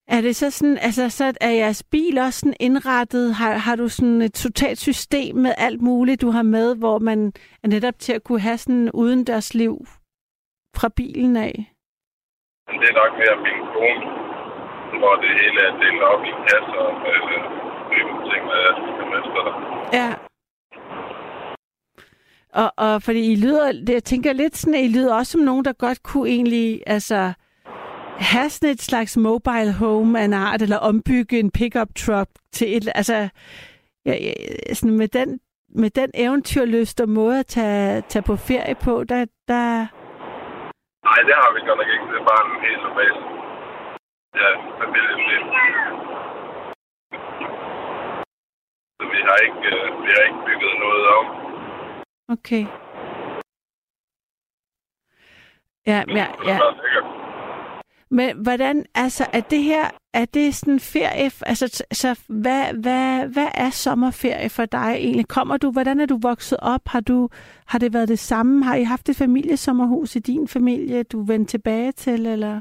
Er det så sådan, altså så er jeres bil også sådan indrettet, har, har du sådan et totalt system med alt muligt, du har med, hvor man er netop til at kunne have sådan udendørsliv fra bilen af? det er nok mere min kone, hvor det hele er delt op i kasser øh, ting, og jeg skal meste der. Ja. Og, og fordi I lyder, det, jeg tænker lidt sådan, at I lyder også som nogen, der godt kunne egentlig, altså, have sådan et slags mobile home af en art, eller ombygge en pickup truck til et, altså, ja, ja, sådan med den, med den eventyrlyst og måde at tage, tage på ferie på, der, der... Nej, det har vi godt nok ikke. Det er bare en helt normal ja, familieliv. Så vi har ikke, øh, vi har ikke bygget noget om. Okay. Ja, ja, ja. Men hvordan, altså, er det her, er det sådan ferie, altså, så hvad, hvad, hvad er sommerferie for dig egentlig? Kommer du, hvordan er du vokset op? Har du, har det været det samme? Har I haft et familiesommerhus i din familie, du vendt tilbage til, eller?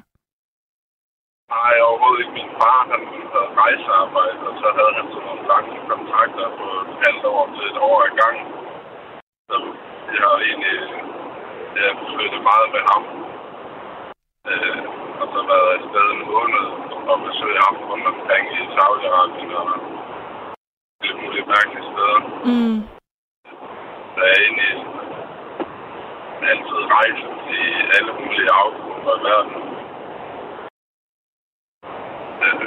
Nej, overhovedet ikke. Min far, han havde rejsearbejde, og så havde han sådan nogle lange kontrakter på et halvt år til et år i gang. Så jeg har egentlig ja, flyttet meget med ham. Øh, og så været afsted en måned og besøge ham rundt omkring i Saudi-Arabien og lidt mulige mærkelige steder. Mm. Så jeg er egentlig altid rejst i alle mulige afgrunde af verden. Øh,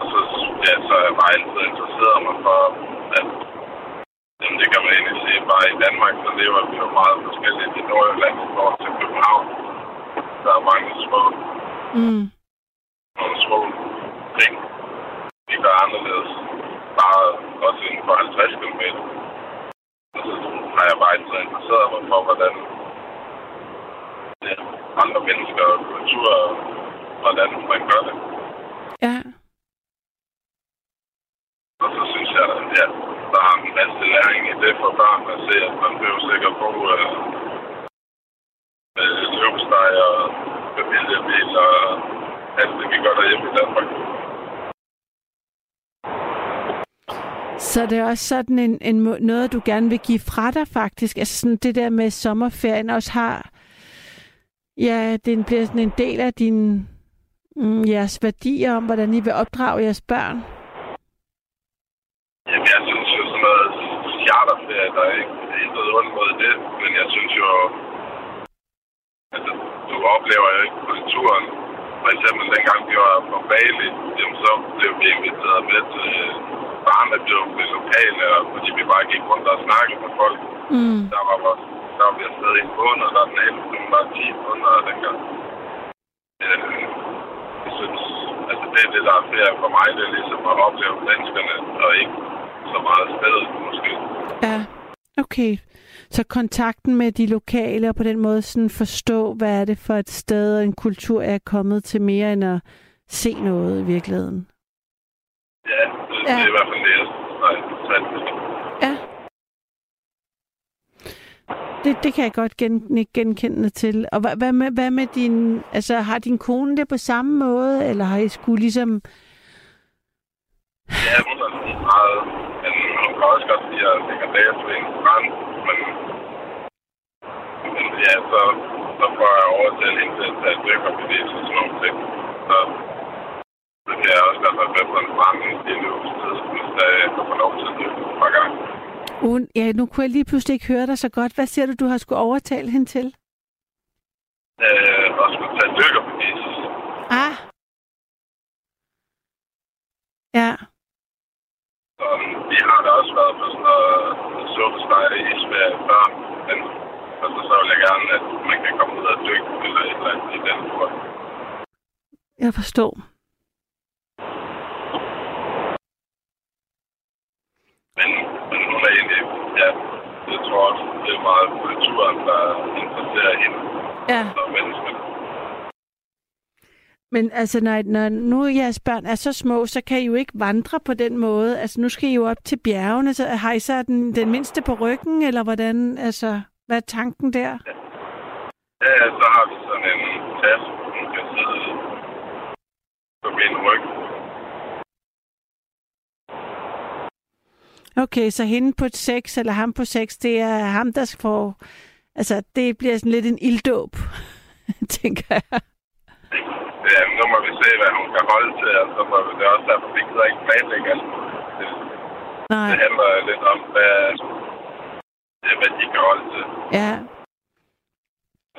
og så, ja, så er jeg bare altid interesseret mig for, at jamen, det kan man egentlig se bare i Danmark, så lever vi jo meget forskelligt i Nordjylland i forhold til København. Der er mange små, Mm. nogle små ting, vi gør anderledes. Bare også inden for 50 km. Og så har jeg bare altid interesseret mig for, hvordan ja, andre mennesker og kultur, og hvordan man gør det. Ja. Og så synes jeg, at ja, der er en masse læring i det for børn at se, at man behøver sikkert på øh, øh, løbesteg og familiebil og alt det, vi gør derhjemme i Danmark. Så det er også sådan en, en noget, du gerne vil give fra dig faktisk. Altså sådan det der med sommerferien også har... Ja, det bliver sådan en del af din, mm, jeres værdier om, hvordan I vil opdrage jeres børn. Jamen, jeg synes jo sådan noget charterferie, der er ikke intet ondt mod det, men jeg synes jo, altså, du oplever jo ikke kulturen. For eksempel dengang vi var på Bali, jamen, så blev vi inviteret med til barnejoke i lokale, og fordi vi bare gik rundt og snakkede med folk. Mm. Der var, vores, der var vi afsted i en måned, der den ældste, var 10 måneder dengang. Øh, jeg synes, altså det er det, der er ferie for mig, det er ligesom at opleve menneskerne, og ikke så meget stedet måske. Ja, okay. Så kontakten med de lokale, og på den måde sådan forstå, hvad er det for et sted og en kultur, er kommet til mere end at se noget i virkeligheden. Ja, det, er i hvert fald det, jeg. Ja. Det, det kan jeg godt gen, genkende til. Og hvad, hvad, med, hvad med din... Altså, har din kone det på samme måde, eller har I skulle ligesom... Ja, hun er sådan meget, men hun kan også godt lide at lægge læse ved en strand, men, men ja, så, så får jeg overtalt hende til at tage dykkerbevis og sådan nogle ting. Så, så kan jeg også med på en strand i hvis der jeg lov til at dykke et par gange. Uh, ja, nu kunne jeg lige pludselig ikke høre dig så godt. Hvad siger du, du har skulle overtale hende til? Øh, og skulle tage dykkerbevis. Ah. Ja. Så vi har da også været på sådan noget suppesteg i Sverige før, men altså, så vil jeg gerne, at man kan komme ud og dykke eller et eller andet i den tur. Jeg forstår. Men, men hun er egentlig, ja, jeg tror også, det er meget kulturen, der interesserer hende Ja. som menneske. Men altså, når, når nu jeres børn er så små, så kan I jo ikke vandre på den måde. Altså, nu skal I jo op til bjergene, så har I så den, den mindste på ryggen, eller hvordan, altså, hvad er tanken der? Ja, så har vi sådan en taske, hun kan sidde på min ryg. Okay, så hende på 6, eller ham på 6, det er ham, der får... Altså, det bliver sådan lidt en ilddåb, tænker jeg. Ja, nu må vi se, hvad hun kan holde til, og så må vi det også derfor, vi gider ikke planlægge alt. Det, Nej, det handler lidt om, hvad, det, hvad de kan holde til. Ja,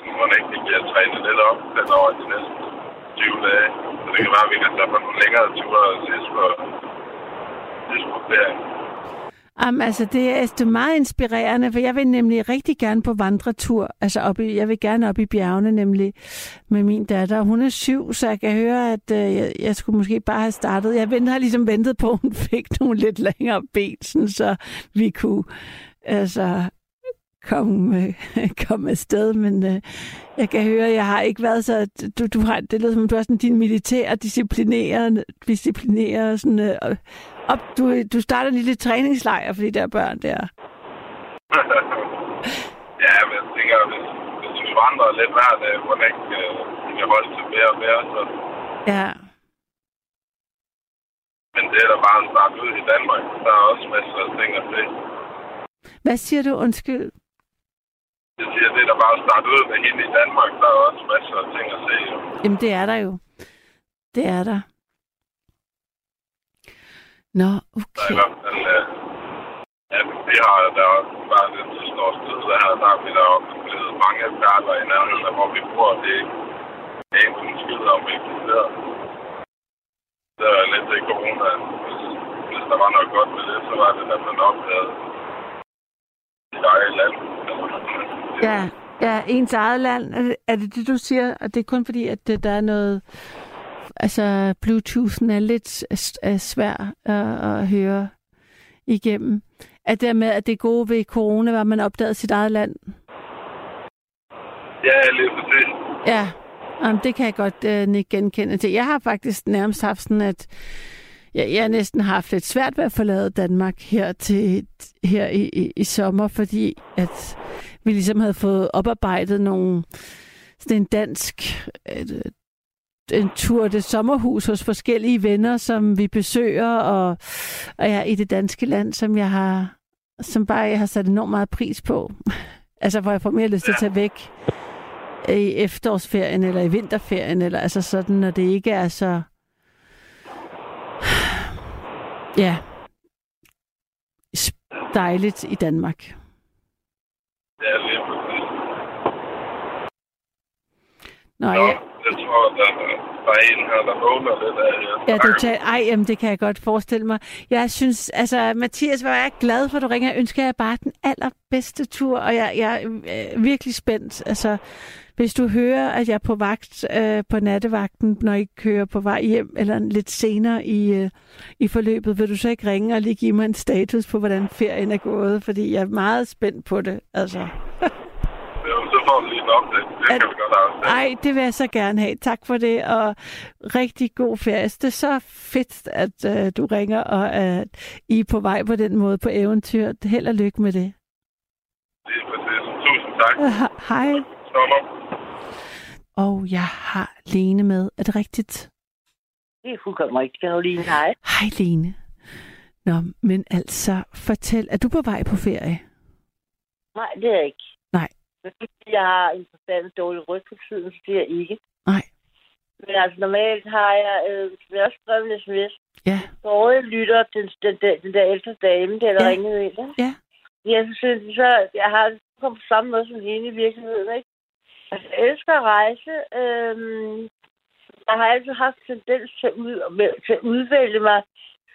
Men må ikke, de bliver trænet lidt op den over de næste 20 dage. Så det kan være, at vi kan tage på nogle længere ture og ses på, ses på ferie. Jamen, altså, det er, det er meget inspirerende, for jeg vil nemlig rigtig gerne på vandretur. Altså, op i, jeg vil gerne op i bjergene, nemlig med min datter. Hun er syv, så jeg kan høre, at øh, jeg, jeg skulle måske bare have startet. Jeg venter, har ligesom ventet på, at hun fik nogle lidt længere ben, sådan, så vi kunne altså, komme, øh, komme afsted. Men øh, jeg kan høre, at jeg har ikke været så... Du, du har, det lyder som, om du er sådan din militær disciplinerende, disciplinerer sådan, øh, op, du, du starter en lille træningslejr for de der børn der. ja, men jeg tænker, hvis, hvis vi vandrer lidt hver dag, hvor ikke øh, kan holde til mere og mere, så... Ja. Men det er da bare en start ud i Danmark. Der er også masser af ting at se. Hvad siger du? Undskyld. Jeg siger, det er da bare at starte ud med hende i Danmark. Der er også masser af ting at se. Jo. Jamen, det er der jo. Det er der. Nå, Der er i okay. fald... Øh, ja, vi har der er bare den sidste års tid, der, her, der har vi der blevet mange eksperter i nærheden hvor vi bor. Det er ikke er en skid om, ikke det Det er lidt det corona. Hvis, hvis der var noget godt med det, så var det, at man opdagede sit eget land. Ja, ja, ens eget land. Er det, er det det, du siger? Og det er kun fordi, at det, der er noget... Altså, Bluetoothen er lidt er svær at, at høre igennem. At det med, at det gode ved corona var, at man opdagede sit eget land. Ja, lige præcis. Ja, Jamen, det kan jeg godt øh, genkende til. Jeg har faktisk nærmest haft sådan, at jeg, jeg næsten har haft lidt svært ved at forlade Danmark her til her i, i, i sommer, fordi at vi ligesom havde fået oparbejdet nogle sådan en dansk et, en tur til sommerhus hos forskellige venner, som vi besøger, og, og jeg er i det danske land, som jeg har som bare jeg har sat enormt meget pris på. altså, hvor jeg får mere lyst til at tage væk i efterårsferien eller i vinterferien, eller altså sådan, når det ikke er så... Ja. Dejligt i Danmark. Ja, lige præcis. Nå, Nå, ja, jeg tror, der, der er en her, der vågner lidt af jer. ja, du tager, ej, jamen, det kan jeg godt forestille mig. Jeg synes, altså, Mathias, hvor er jeg glad for, at du ringer. Jeg ønsker jer bare den allerbedste tur, og jeg, jeg er øh, virkelig spændt. Altså, hvis du hører, at jeg er på vagt øh, på nattevagten, når I kører på vej hjem, eller lidt senere i, øh, i forløbet, vil du så ikke ringe og lige give mig en status på, hvordan ferien er gået? Fordi jeg er meget spændt på det, altså. Jo, så får du lige en update. Det kan vi godt det vil jeg så gerne have. Tak for det, og rigtig god ferie. Det er så fedt, at øh, du ringer, og at I er på vej på den måde på eventyr. Held og lykke med det. Lige præcis. Tusind tak. Hej. Sommer. Og jeg har Lene med. Er det rigtigt? Det er fuldkommen rigtigt, Karoline. Hej. Hej, Lene. Nå, men altså, fortæl, er du på vej på ferie? Nej, det er jeg ikke. Nej. Jeg har en forstandet dårlig ryg for tiden, så det er jeg ikke. Nej. Men altså, normalt har jeg øh, jeg en sms. Ja. Forrige lytter, den, den, den, den der ældre dame, der, Ja. ringede ind. Ja. Jeg synes, så, jeg har det på samme måde som hende i virkeligheden, ikke? Altså, jeg elsker at rejse. Øhm, jeg har altid haft tendens til at, ud, til at udvælge mig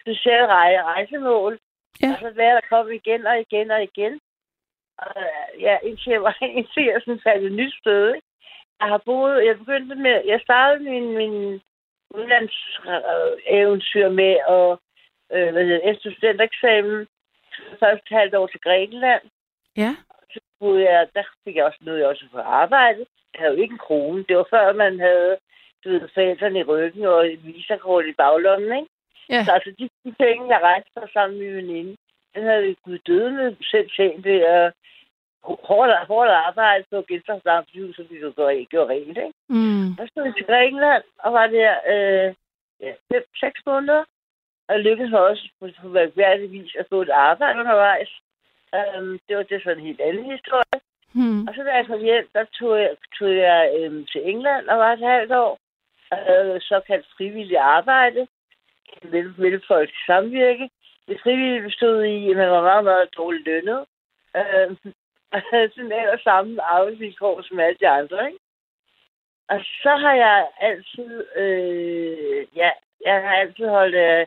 specielle rejse, rejsemål. Ja. Og så være der komme igen og igen og igen. Og, øh, ja, indtil jeg var indtil jeg sådan fandt et nyt sted, ikke? Jeg har boet, jeg begyndte med, jeg startede min, min udlandseventyr med at, øh, hvad hedder efter studentereksamen, først et halvt år til Grækenland. Ja. Boede jeg, der fik jeg også noget, jeg også på arbejde. Jeg havde jo ikke en krone. Det var før, man havde du ved, forældrene i ryggen og et visakort i baglommen, ikke? Ja. Så altså, de, de penge, jeg rejste for sammen med veninde, den havde vi gud dødende selv tjent ved at hårdt, hårdt arbejde på genstandsdampshus, så vi kunne gøre, gøre rent, ikke? Mm. Jeg stod til Grækenland og var der øh, ja, fem, seks måneder. Og lykkedes mig også på, på værdig vis at få et arbejde undervejs. Um, det var det sådan en helt anden historie. Hmm. Og så da jeg kom hjem, der tog jeg, tog jeg øhm, til England og var et halvt år. Og havde såkaldt frivillig arbejde. Mellem, mellem folk samvirke. Det frivillige bestod i, at man var meget, meget dårligt lønnet. Øhm, sådan ellers samme arbejdsvilkår som alle de andre, ikke? Og så har jeg altid, øh, ja, jeg har altid holdt, øh,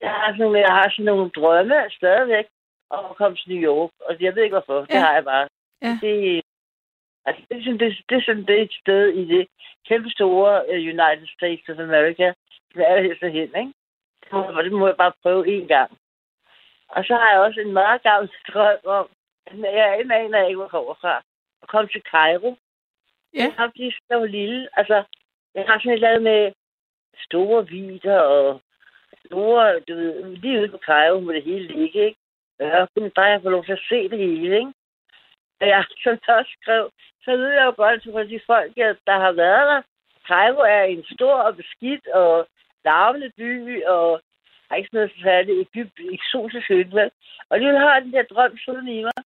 jeg har, sådan, jeg har sådan nogle drømme stadigvæk om at komme til New York, og jeg ved ikke hvorfor, det Ja. har jeg bare. Ja. Det, altså, det, er sådan, det, det sådan det er et sted i det kæmpe store uh, United States of America, som er helt så hen, ikke? Det må, det må jeg bare prøve en gang. Og så har jeg også en meget gammel drøm om, at jeg aner ikke, hvor jeg kommer fra, at komme til Cairo. Ja. Jeg har lige så lille. Altså, jeg har sådan et eller andet med store vider og store, du ved, lige ude på Cairo må det hele ligge, ikke? Øh, ørken, kun bare jeg får lov til at se det hele, ikke? Og jeg som jeg også skrev, så ved jeg jo godt fra de folk, der har været der. Cairo er en stor og beskidt og larvende by, og har ikke sådan noget særligt Egypt, eksotisk hytte. Og lige har den der drøm siden i mig,